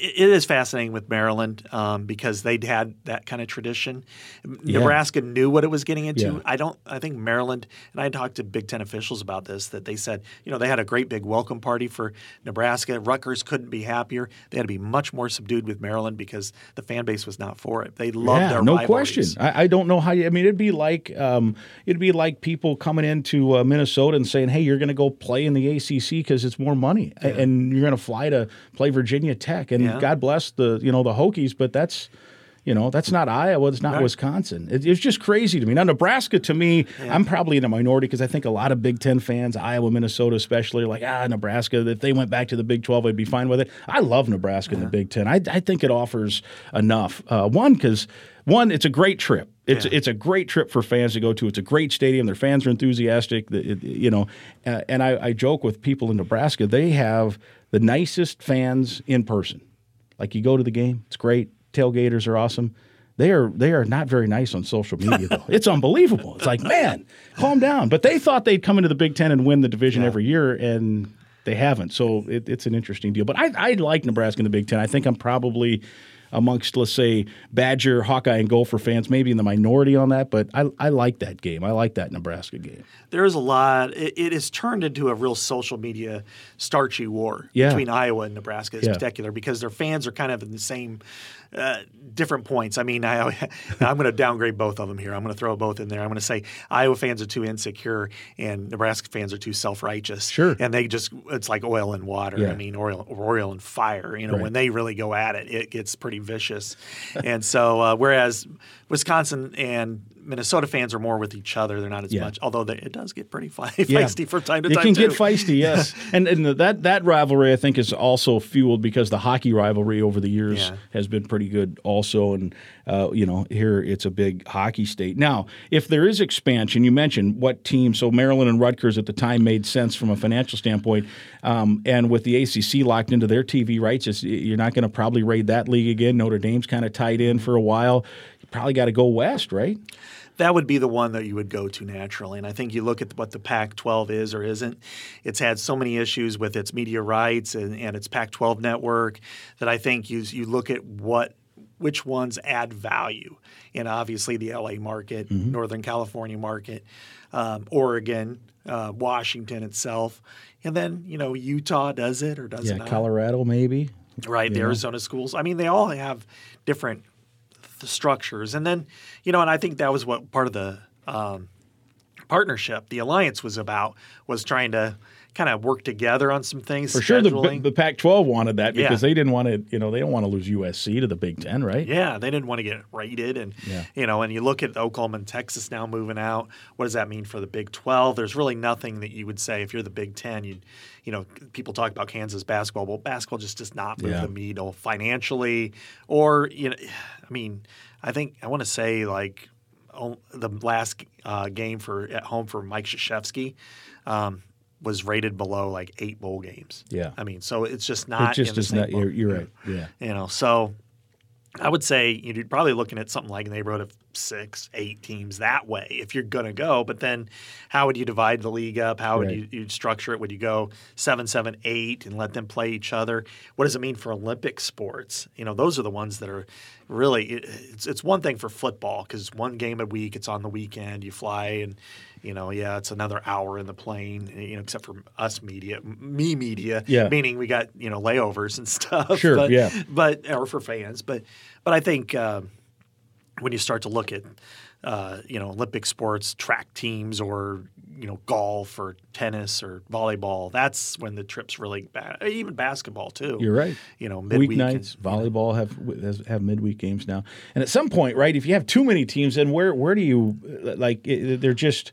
it is fascinating with Maryland um, because they'd had that kind of tradition. Yeah. Nebraska knew what it was getting into. Yeah. I don't. I think Maryland and I talked to Big Ten officials about this that they said you know they had a great big welcome party for Nebraska. Rutgers couldn't be happier. They had to be much more subdued with Maryland because the fan base was not for it. They loved yeah, their no rivalries. question. I, I, don't know how. You, I mean, it'd be like um, it'd be like people coming into uh, Minnesota and saying, "Hey, you're going to go play in the ACC because it's more money, and you're going to fly to play Virginia Tech." And yeah. God bless the you know the Hokies, but that's you know that's not Iowa, it's not right. Wisconsin. It, it's just crazy to me. Now Nebraska, to me, yeah. I'm probably in a minority because I think a lot of Big Ten fans, Iowa, Minnesota especially, are like ah Nebraska. If they went back to the Big Twelve, I'd be fine with it. I love Nebraska yeah. in the Big Ten. I, I think it offers enough. Uh, one because one, it's a great trip. It's yeah. it's a great trip for fans to go to. It's a great stadium. Their fans are enthusiastic. It, you know, uh, and I, I joke with people in Nebraska. They have the nicest fans in person. Like you go to the game, it's great. Tailgaters are awesome. They are they are not very nice on social media though. [LAUGHS] it's unbelievable. It's like, man, calm down. But they thought they'd come into the Big Ten and win the division yeah. every year, and they haven't. So it, it's an interesting deal. But I, I like Nebraska in the Big Ten. I think I'm probably amongst, let's say, Badger, Hawkeye, and Gopher fans, maybe in the minority on that, but I, I like that game. I like that Nebraska game. There is a lot. It, it has turned into a real social media starchy war yeah. between Iowa and Nebraska in yeah. particular because their fans are kind of in the same uh, different points. I mean, [LAUGHS] I, I'm going to downgrade both of them here. I'm going to throw both in there. I'm going to say Iowa fans are too insecure and Nebraska fans are too self righteous. Sure. And they just, it's like oil and water. Yeah. I mean, oil, oil and fire. You know, right. when they really go at it, it gets pretty vicious. and so, uh, whereas Wisconsin and Minnesota fans are more with each other. They're not as yeah. much, although they, it does get pretty [LAUGHS] feisty yeah. from time to it time. It can too. get feisty, [LAUGHS] yes. and and that that rivalry I think is also fueled because the hockey rivalry over the years yeah. has been pretty good also. And uh, you know here it's a big hockey state. Now, if there is expansion, you mentioned what team? So Maryland and Rutgers at the time made sense from a financial standpoint, um, and with the ACC locked into their TV rights, you're not going to probably raid that league again. Notre Dame's kind of tied in for a while. You probably got to go west, right? That would be the one that you would go to naturally. And I think you look at what the Pac 12 is or isn't, it's had so many issues with its media rights and, and its Pac 12 network that I think you, you look at what which ones add value. And obviously, the LA market, mm-hmm. Northern California market, um, Oregon, uh, Washington itself. And then, you know, Utah does it or does yeah, it not? Colorado, maybe. Right, the Arizona schools. I mean, they all have different the structures. And then, you know, and I think that was what part of the um, partnership, the alliance was about, was trying to kind of work together on some things. For sure, the, the Pac-12 wanted that because yeah. they didn't want to, you know, they don't want to lose USC to the Big Ten, right? Yeah, they didn't want to get rated, and yeah. you know, and you look at Oklahoma and Texas now moving out. What does that mean for the Big 12? There's really nothing that you would say if you're the Big Ten. You, you know, people talk about Kansas basketball. Well, basketball just does not move yeah. the needle financially, or you know, I mean, I think I want to say like the last uh, game for at home for Mike Krzyzewski um, was rated below like eight bowl games. Yeah, I mean, so it's just not. It just is not. You're, you're, right. Yeah, you know, so I would say you're probably looking at something like a neighborhood of six, eight teams that way if you're going to go. But then, how would you divide the league up? How would right. you you'd structure it? Would you go seven, seven, eight, and let them play each other? What does it mean for Olympic sports? You know, those are the ones that are really. It's it's one thing for football because one game a week, it's on the weekend. You fly and you know, yeah, it's another hour in the plane, you know, except for us media, me media, yeah. meaning we got, you know, layovers and [LAUGHS] stuff. Sure, but, yeah. But, or for fans. But, but I think uh, when you start to look at, uh, you know, Olympic sports, track teams, or you know, golf or tennis or volleyball, that's when the trips really bad. Even basketball too. You're right. You know, midweek weeknights, and, volleyball know. have have midweek games now. And at some point, right, if you have too many teams, then where where do you like? They're just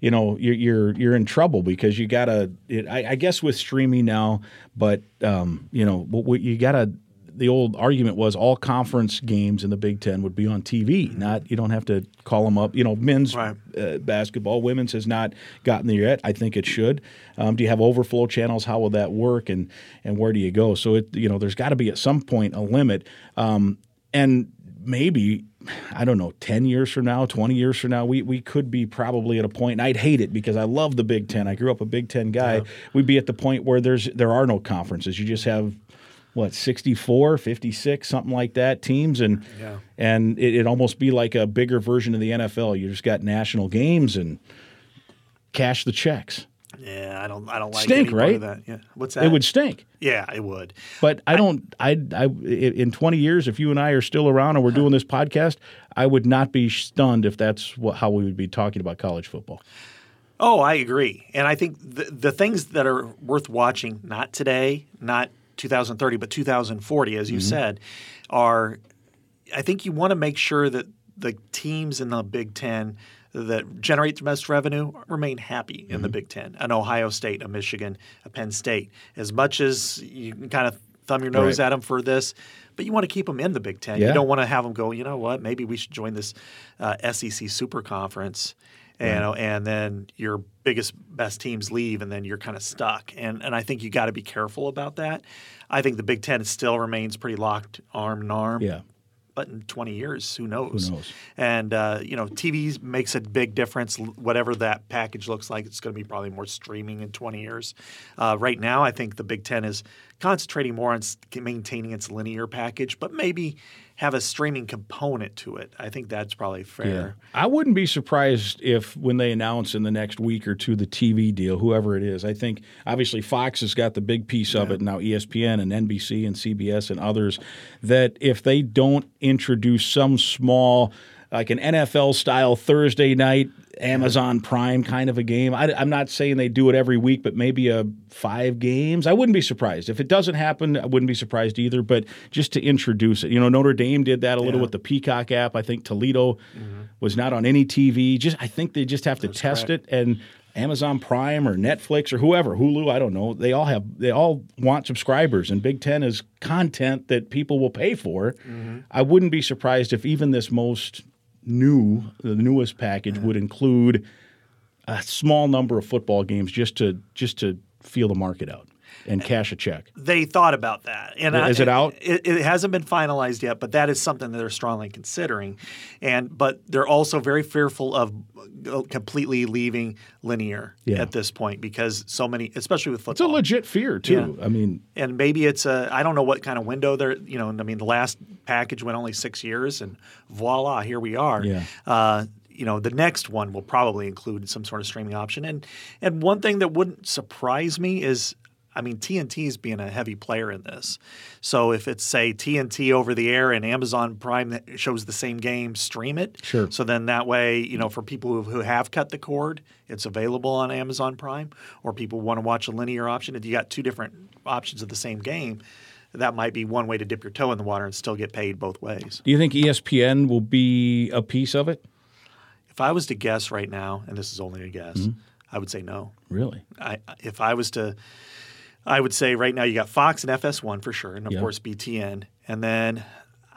you know you're you're you're in trouble because you gotta. It, I, I, guess with streaming now, but um, you know you gotta. The old argument was all conference games in the Big Ten would be on TV. Mm-hmm. Not you don't have to call them up. You know, men's right. uh, basketball, women's has not gotten there yet. I think it should. Um, do you have overflow channels? How will that work? And and where do you go? So it you know there's got to be at some point a limit. Um, and maybe I don't know, 10 years from now, 20 years from now, we, we could be probably at a point, and I'd hate it because I love the Big Ten. I grew up a Big Ten guy. Yeah. We'd be at the point where there's there are no conferences. You just have what 64 56 something like that teams and Yeah. and it, it'd almost be like a bigger version of the nfl you just got national games and cash the checks Yeah, I don't. I don't like Stink, right? of that. Yeah, what's that? it would stink Yeah, it would. but i don't I, I in 20 years if you and i are still around and we're doing this podcast i would not be stunned if that's what, how we would be talking about college football Oh, I agree. And I think the, the things that are worth watching, not today, not 2030, but 2040, as you mm-hmm. said, are I think you want to make sure that the teams in the Big Ten that generate the most revenue remain happy in the Big Ten. An Ohio State, a Michigan, a Penn State. As much as you can kind of thumb your nose Right. at them for this, but you want to keep them in the Big Ten. Yeah. You don't want to have them go, you know what, maybe we should join this uh, SEC Super Conference. You know, and then your biggest best teams leave, and then you're kind of stuck. And and I think you got to be careful about that. I think the Big Ten still remains pretty locked arm in arm yeah but in 20 years, who knows? Who knows? And uh, you know, TV makes a big difference. Whatever that package looks like, it's going to be probably more streaming in 20 years. Uh, right now, I think the Big Ten is concentrating more on maintaining its linear package, but maybe have a streaming component to it. I think that's probably fair. I wouldn't be surprised if when they announce in the next week or two the TV deal, whoever it is. I think obviously Fox has got the big piece of it now, ESPN and NBC and CBS and others. That if they don't introduce some small, like an NFL style Thursday night Amazon Prime kind of a game, I, I'm not saying they do it every week, but maybe a five games. I wouldn't be surprised if it doesn't happen. I wouldn't be surprised either. But just to introduce it, you know, Notre Dame did that a little Yeah. with the Peacock app. I think Toledo mm-hmm. was not on any TV. Just I think they just have to test correct. it and Amazon Prime or Netflix or whoever, Hulu, I don't know. They all have they all want subscribers and Big 10 is content that people will pay for. Mm-hmm. I wouldn't be surprised if even this most new, the newest package would include a small number of football games just to just to feel the market out and cash a check. They thought about that, and Yeah, I- it out? It, it hasn't been finalized yet, but that is something that they're strongly considering. And but they're also very fearful of uh, completely leaving linear Yeah. at this point because so many, especially with football, It's a legit fear too. I mean, and maybe it's a I don't know what kind of window they're you know I mean the last package went only six years and voila here we are. Yeah. Uh, you know the next one will probably include some sort of streaming option and and one thing that wouldn't surprise me is I mean TNT is being a heavy player in this. So if it's say TNT over the air and Amazon Prime that shows the same game, stream it. Sure. So then that way, you know, for people who, who have cut the cord, it's available on Amazon Prime, or people want to watch a linear option. If you got two different options of the same game, that might be one way to dip your toe in the water and still get paid both ways. do you think ESPN will be a piece of it? If I was to guess right now, and this is only a guess, Mm-hmm. I would say no. Really? I, if I was to, I would say right now you got Fox and FS1 for sure, and of Yeah. course BTN, and then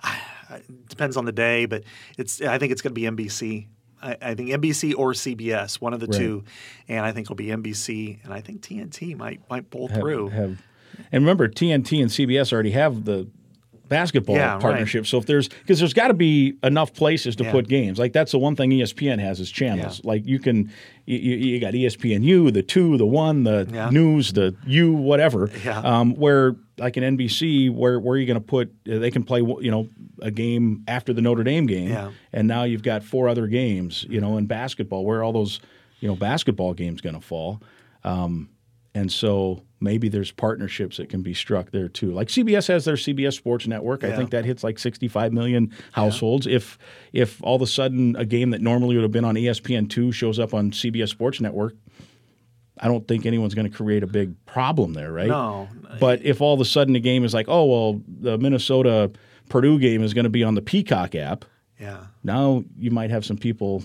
[SIGHS] it depends on the day, but it's I think it's going to be NBC. I, I think NBC or CBS, one of the Right. two, and I think it'll be NBC, and I think TNT might might pull have, through. have- and remember TNT and CBS already have the basketball Yeah, right. partnership. So if there's because there's got to be enough places to Yeah. put games. Like that's the one thing ESPN has is channels. Yeah. Like you can you, you got ESPNU, the two, the one, the news, the you, whatever. Yeah. Um, where like an NBC, where where are you going to put? uh, They can play you know a game after the Notre Dame game, and now you've got four other games. You know in basketball, where are all those you know basketball games going to fall? Um, and so maybe there's partnerships that can be struck there too. Like CBS has their CBS Sports Network. I think that hits like 65 million households. If if all of a sudden a game that normally would have been on E ESPN2 shows up on CBS Sports Network, I don't think anyone's going to create a big problem there, right? No. But if all of a sudden the game is like, oh well, the Minnesota Purdue game is going to be on the Peacock app, Yeah. now you might have some people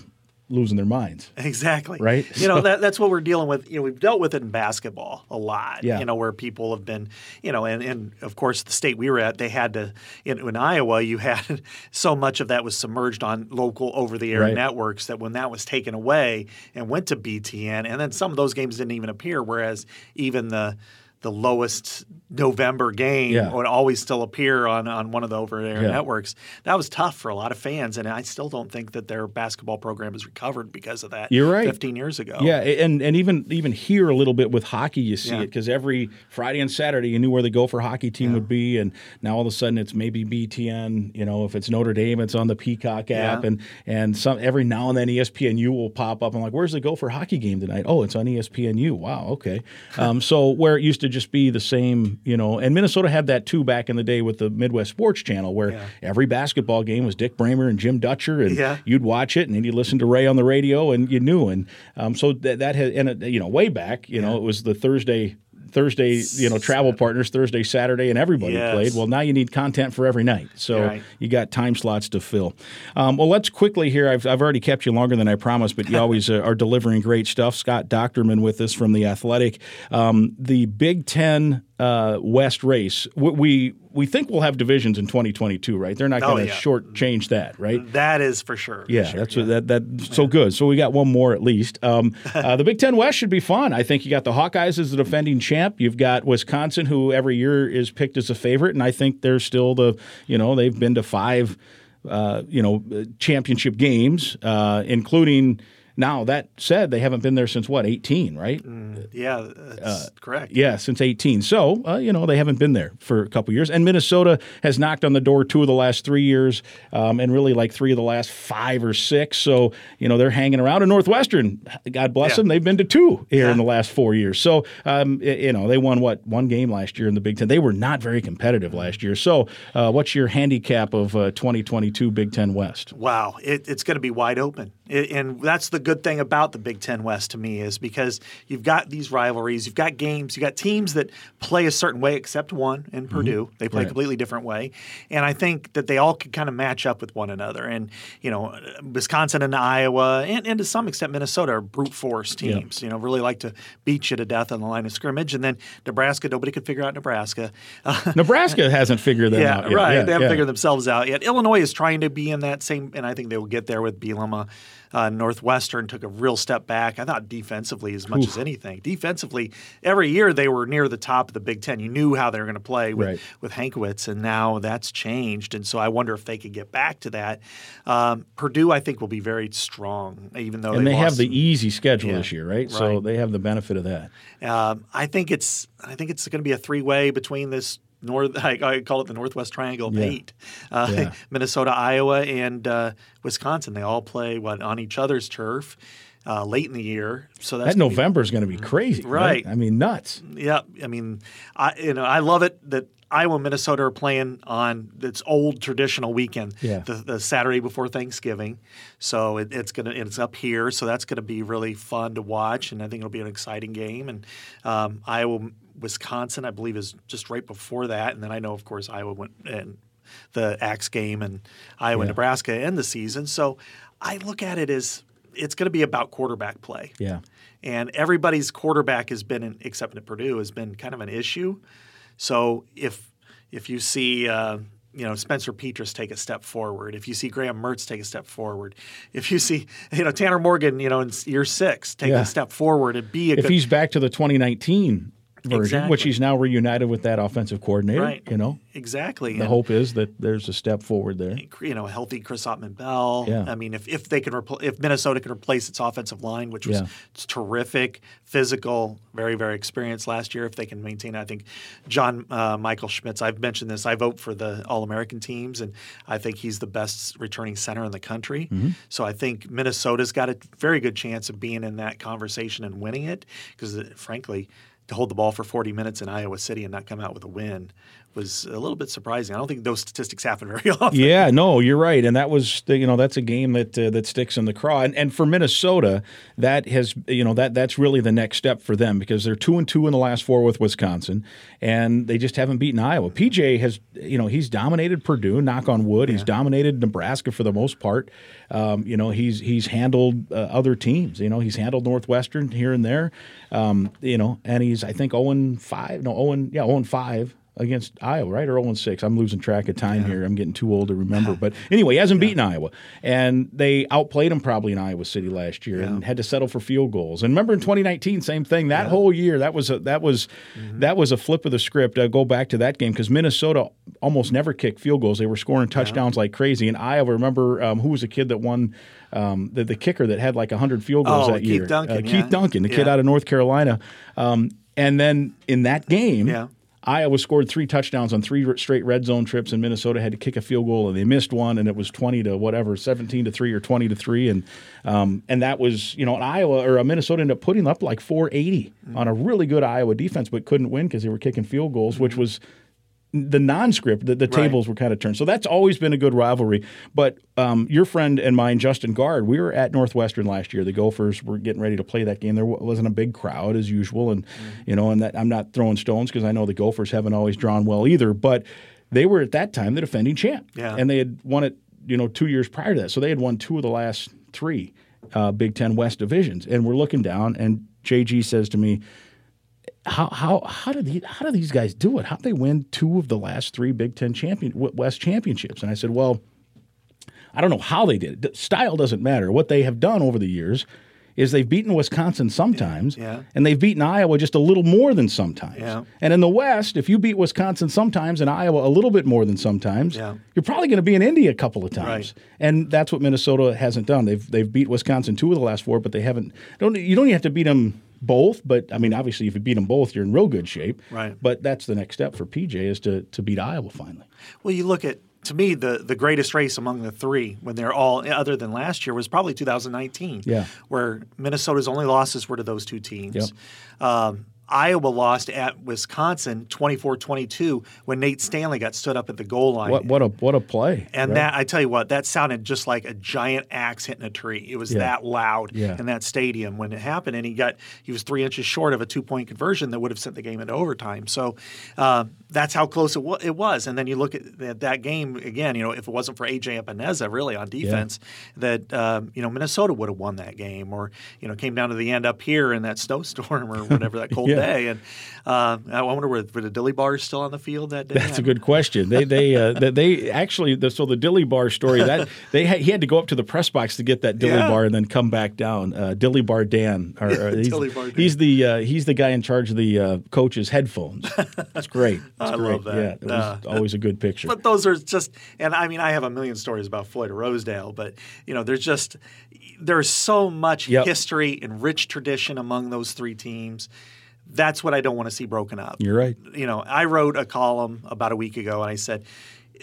losing their minds. Exactly. Right? You know, So- that, that's what we're dealing with. You know, we've dealt with it in basketball a lot. Yeah. You know, where people have been, you know, and, and of course the state we were at, they had to in, in Iowa, you had [LAUGHS] so much of that was submerged on local over the air Right. networks that when that was taken away and went to BTN, and then some of those games didn't even appear, whereas even the the lowest November game Yeah. would always still appear on, on one of the over there Yeah. networks. That was tough for a lot of fans, and I still don't think that their basketball program has recovered because of that. You're right. 15 years ago. Yeah, and and even even here a little bit with hockey, you see Yeah. it because every Friday and Saturday you knew where the Gopher hockey team would be, and now all of a sudden it's maybe BTN. You know, if it's Notre Dame, it's on the Peacock app, and and some every now and then ESPNU will pop up. I'm like, where's the Gopher hockey game tonight? Oh, it's on ESPNU. Wow, okay. [LAUGHS] Um, so where it used to just be the same, you know, and Minnesota had that too back in the day with the Midwest Sports Channel, where Yeah. every basketball game was Dick Bremer and Jim Dutcher, and Yeah. you'd watch it and then you'd listen to Ray on the radio and you knew and um, so that that had and it, you know way back you know it was the Thursday Thursday you know travel partners Thursday Saturday and everybody Yes. played. Well now you need content for every night. So Right. you got time slots to fill. Um, well let's quickly here. I've, I've already kept you longer than I promised but you [LAUGHS] always uh, are delivering great stuff. Scott Dochterman with us from the Athletic. Um, the Big Ten uh, West race we, we think we'll have divisions in 2022 right they're not Oh, going to yeah. shortchange that right That is for sure. for yeah, sure, that's what that that's so good. So we got one more at least. Um, [LAUGHS] uh, the Big Ten West should be fun. I think you got the Hawkeyes as the defending champ. You've got Wisconsin, who every year is picked as a favorite, and I think they're still the you know they've been to five uh, you know championship games, uh, including. Now that said, they haven't been there since what eighteen, right? Yeah, that's correct. Uh, Yeah, since 18. So, uh, you know, they haven't been there for a couple years. And Minnesota has knocked on the door two of the last three years um, and really like three of the last five or six. So, you know, they're hanging around. And Northwestern, God bless Yeah. them, they've been to two here in the last four years. So, um, you know, they won what? One game last year in the Big Ten. They were not very competitive last year. So, uh, what's your handicap of uh, 2022 Big Ten West? Wow, it, it's going to be wide open, and that's the good thing about the Big Ten West to me is because you've got these rivalries, you've got games, you've got teams that play a certain way, except one in mm-hmm. Purdue. They play Right. a completely different way, and I think that they all could kind of match up with one another. And you know, Wisconsin and Iowa, and, and to some extent Minnesota are brute force teams. You know, really like to beat you to death on the line of scrimmage, and then Nebraska, nobody could figure out Nebraska. [LAUGHS] Nebraska hasn't figured them yeah, out yet. right. Yeah, they haven't figured themselves out yet. Illinois is trying to be in that same, and I think they will get there with Bielema. Uh, Northwestern took a real step back. I thought defensively as much as anything. Defensively, every year they were near the top of the Big Ten. You knew how they were going to play with Right. with Hankwitz, and now that's changed. And so I wonder if they could get back to that. Um, Purdue, I think, will be very strong, even though And they have lost the easy schedule Yeah, this year, right? So they have the benefit of that. Um, I think it's I think it's going to be a three way between this north. [LAUGHS] I, I call it the Northwest Triangle of Yeah. Eight: uh, Yeah. [LAUGHS] Minnesota, Iowa, and uh, Wisconsin. They all play what on each other's turf uh, late in the year. So that's That gonna be- November is going to be crazy, right? Right. I mean, nuts. yeah, I mean, I you know I love it that Iowa and Minnesota are playing on its old traditional weekend, Yeah. the, the Saturday before Thanksgiving. So it, it's gonna it's up here, so that's gonna be really fun to watch, and I think it'll be an exciting game. And um, Iowa, Wisconsin, I believe, is just right before that, and then I know, of course, Iowa went and the Axe game and Iowa, Yeah. Nebraska end the season. So I look at it as it's going to be about quarterback play Yeah. and everybody's quarterback has been, in, except at Purdue, has been kind of an issue. So if if you see uh, you know Spencer Petras take a step forward, if you see Graham Mertz take a step forward, if you see you know Tanner Morgan, you know in year six take Yeah. a step forward and be a If good he's back to the 2019 version, which he's now reunited with that offensive coordinator, right, you know, exactly. the And- hope is that there's a step forward there. you know, a healthy Chris Autman-Bell. Yeah. I mean, if, if they can repl- if Minnesota can replace its offensive line, which was Yeah. terrific, physical, very very experienced last year, if they can maintain, I think John uh, Michael Schmitz. I've mentioned this. I vote for the All American teams, and I think he's the best returning center in the country. Mm-hmm. So I think Minnesota's got a very good chance of being in that conversation and winning it, because frankly. To hold the ball for 40 minutes in Iowa City and not come out with a win was a little bit surprising. I don't think those statistics happen [LAUGHS] very often. Yeah, no, you're right, and that was the- you know that's a game that uh, that sticks in the craw, and, and for Minnesota, that has you know that that's really the next step for them because they're two and two in the last four with Wisconsin, and they just haven't beaten Iowa. PJ has you know he's dominated Purdue, knock on wood, he's dominated Nebraska for the most part. Um, you know he's he's handled uh, other teams, you know he's handled Northwestern here and there, um, you know, and he's I think zero and five, no zero and yeah zero and five against Iowa, right? Or 0 6. I'm losing track of time yeah. here. I'm getting too old to remember. But anyway, he hasn't yeah. beaten Iowa. And they outplayed him probably in Iowa City last year yeah. and had to settle for field goals. And remember in 2019, same thing. That whole year, that was a, that was mm-hmm. that was a flip of the script. Uh, go back to that game because Minnesota almost never kicked field goals. They were scoring touchdowns like crazy. And Iowa, remember um, who was the kid that won um, the, the kicker that had like 100 field goals oh, that Keith year? Duncan, uh, Keith Duncan, the kid out of North Carolina. Um, and then in that game, yeah. Iowa scored three touchdowns on three straight red zone trips, and Minnesota had to kick a field goal, and they missed one, and it was twenty to whatever, seventeen to three or twenty to three, and um, and that was you know an Iowa or a Minnesota ended up putting up like four eighty mm-hmm. on a really good Iowa defense, but couldn't win because they were kicking field goals, mm-hmm. which was the non-script, the, the tables right. were kind of turned. So that's always been a good rivalry. But um, your friend and mine, Justin Gaard, we were at Northwestern last year. The Gophers were getting ready to play that game. There wasn't a big crowd as usual, and mm-hmm. you know, and that I'm not throwing stones because I know the Gophers haven't always drawn well either. But they were at that time the defending champ, yeah. and they had won it, you know, two years prior to that. So they had won two of the last three uh, Big Ten West divisions, and we're looking down, and JG says to me how how how do these how do these guys do it? How do they win two of the last three Big Ten champion West championships? And I said, well, I don't know how they did it. Style doesn't matter. What they have done over the years is they've beaten Wisconsin sometimes, yeah. and they've beaten Iowa just a little more than sometimes. Yeah. And in the West, if you beat Wisconsin sometimes and Iowa a little bit more than sometimes, yeah. you're probably going to be in Indy a couple of times. Right. And that's what Minnesota hasn't done. They've they've beat Wisconsin two of the last four, but they haven't. Don't you don't even have to beat them both, but I mean, obviously, if you beat them both, you're in real good shape. Right. But that's the next step for PJ is to to beat Iowa finally. Well, you look at to me the the greatest race among the three when they're all other than last year was probably 2019. Yeah. Where Minnesota's only losses were to those two teams. Yep. Um, Iowa lost at Wisconsin 24-22 when Nate Stanley got stood up at the goal line. What, what a what a play! And right? that I tell you what, that sounded just like a giant axe hitting a tree. It was yeah. that loud yeah. in that stadium when it happened, and he got he was three inches short of a two point conversion that would have sent the game into overtime. So uh, that's how close it, w- it was. And then you look at that game again. You know, if it wasn't for AJ Epenesa really on defense, yeah. that um, you know Minnesota would have won that game, or you know came down to the end up here in that [LAUGHS] snowstorm or whatever that cold [LAUGHS] And uh, I wonder were, were the Dilly bars still on the field that day? That's a good question. They they uh, [LAUGHS] they actually the, so the Dilly bar story that [LAUGHS] they had, he had to go up to the press box to get that Dilly yeah. bar and then come back down. Uh, Dilly bar Dan, or, or [LAUGHS] he's, Dilly bar Dan. he's the uh, he's the guy in charge of the uh, coach's headphones. That's great. That's I great. love that. Yeah, it was always a good picture. But those are just, and I mean, I have a million stories about Floyd Rosedale, but you know, there's just there's so much yep. history and rich tradition among those three teams that's what I don't want to see broken up. You're right. You know, I wrote a column about a week ago and I said,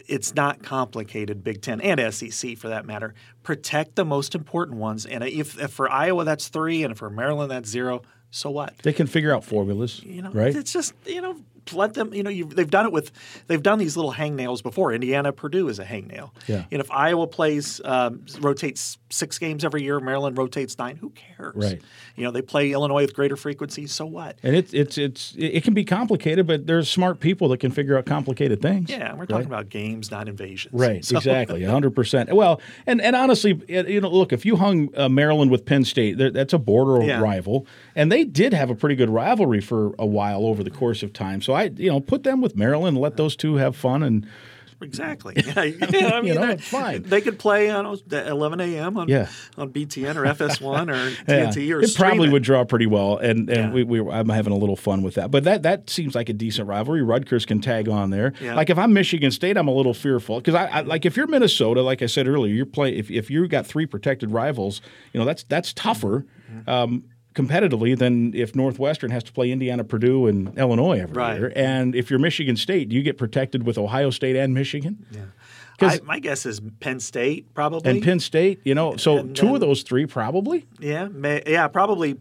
it's not complicated, Big Ten and SEC for that matter. Protect the most important ones. And if, if for Iowa that's three and for Maryland that's zero, so what? They can figure out formulas, you know, right? It's just you know let them. You know, they've done it with they've done these little hangnails before. Indiana, Purdue is a hangnail. Yeah. And if Iowa plays um, rotates six games every year, Maryland rotates nine. Who cares? Right. You know, they play Illinois with greater frequency. So what? And it's it's it's it can be complicated, but there's smart people that can figure out complicated things. Yeah, we're talking right? about games, not invasions. Right. So. Exactly. [LAUGHS] hundred percent. Well, and and honestly, you know, look, if you hung uh, Maryland with Penn State, that's a border yeah. rival, and they did have a pretty good rivalry for a while over the course of time. So I, you know, put them with Maryland, let those two have fun, and exactly. [LAUGHS] Yeah, yeah I mean, you know, [LAUGHS] it's fine. They could play on 11 a.m. on yeah. on BTN or FS1 or TNT [LAUGHS] yeah. or it probably it. would draw pretty well, and and Yeah. we, we I'm having a little fun with that. But that that seems like a decent rivalry. Rutgers can tag on there. Like if I'm Michigan State, I'm a little fearful because I, I like if you're Minnesota, like I said earlier, you're playing if if you got three protected rivals, you know that's that's tougher. Mm-hmm. Um, competitively than if Northwestern has to play Indiana, Purdue, and Illinois every Right. year. And if you're Michigan State, do you get protected with Ohio State and Michigan? Yeah. I, my guess is Penn State probably. And Penn State, you know, so And two of those three probably. Yeah, may, yeah, probably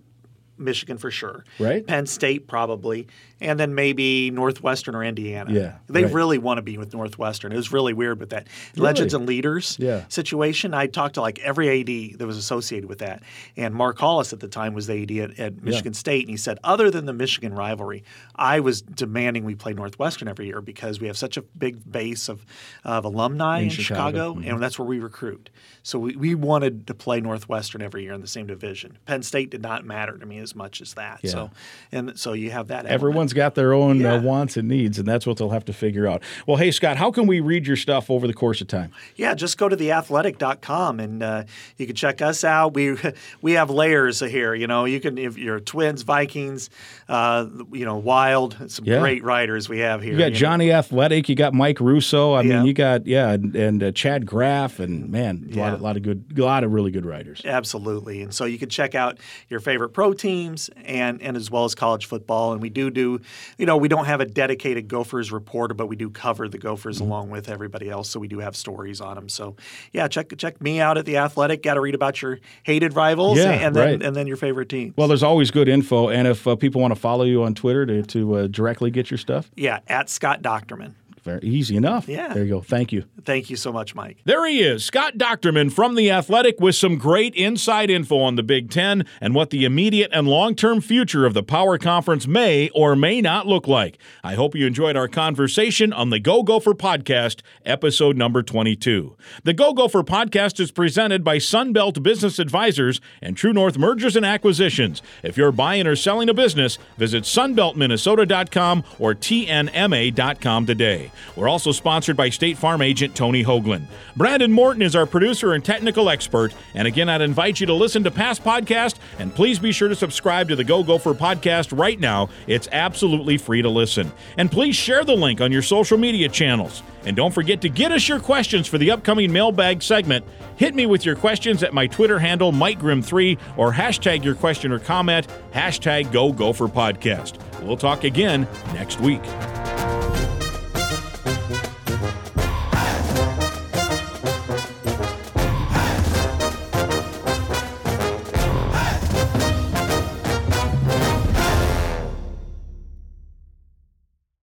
Michigan for sure. Right. Penn State probably, and then maybe Northwestern or Indiana. Yeah, They right. really want to be with Northwestern. It was really weird with that legends and leaders Yeah. situation. I talked to like every AD that was associated with that, and Mark Hollis at the time was the AD at, at Michigan State, and he said, other than the Michigan rivalry, I was demanding we play Northwestern every year because we have such a big base of, of alumni In in, Chicago. Chicago, Mhm. and that's where we recruit. So we, we wanted to play Northwestern every year in the same division. Penn State did not matter to me. As much as that. Yeah. So, and so you have that. Element. Everyone's got their own uh, yeah. uh, wants and needs, and that's what they'll have to figure out. Well, hey Scott, how can we read your stuff over the course of time? Yeah, just go to theathletic.com and uh, you can check us out. We we have layers here. You know, you can if you're Twins, Vikings, uh, you know, Wild, some yeah. great writers we have here. You got you Johnny know. Athletic, you got Mike Russo. I mean, you got yeah, and, and uh, Chad Graff, and man, a lot, a lot of good, a lot of really good writers. Absolutely, and so you can check out your favorite pro teams and and as well as college football. And we do do, you know, we don't have a dedicated Gophers reporter, but we do cover the Gophers mm-hmm. along with everybody else. So we do have stories on them. So yeah, check check me out at the Athletic. Got to read about your hated rivals yeah, and then right. and then your favorite team. Well, there's always good info, and if uh, people want to follow you on Twitter to to uh, directly get your stuff, yeah, at Scott Dochterman. Very easy enough. Yeah. There you go. Thank you. Thank you so much, Mike. There he is, Scott Dochterman from The Athletic with some great inside info on the Big Ten and what the immediate and long term future of the Power Conference may or may not look like. I hope you enjoyed our conversation on the Go Gopher Podcast, episode number 22. The Go Gopher Podcast is presented by Sunbelt Business Advisors and True North Mergers and Acquisitions. If you're buying or selling a business, visit sunbeltminnesota.com or tnma.com today. We're also sponsored by State Farm agent Tony Hoaglund. Brandon Morton is our producer and technical expert. And again, I'd invite you to listen to past podcasts and please be sure to subscribe to the Go Gopher podcast right now. It's absolutely free to listen. And please share the link on your social media channels. And don't forget to get us your questions for the upcoming mailbag segment. Hit me with your questions at my Twitter handle, MikeGrimm3, or hashtag your question or comment, hashtag Go Gopher Podcast. We'll talk again next week.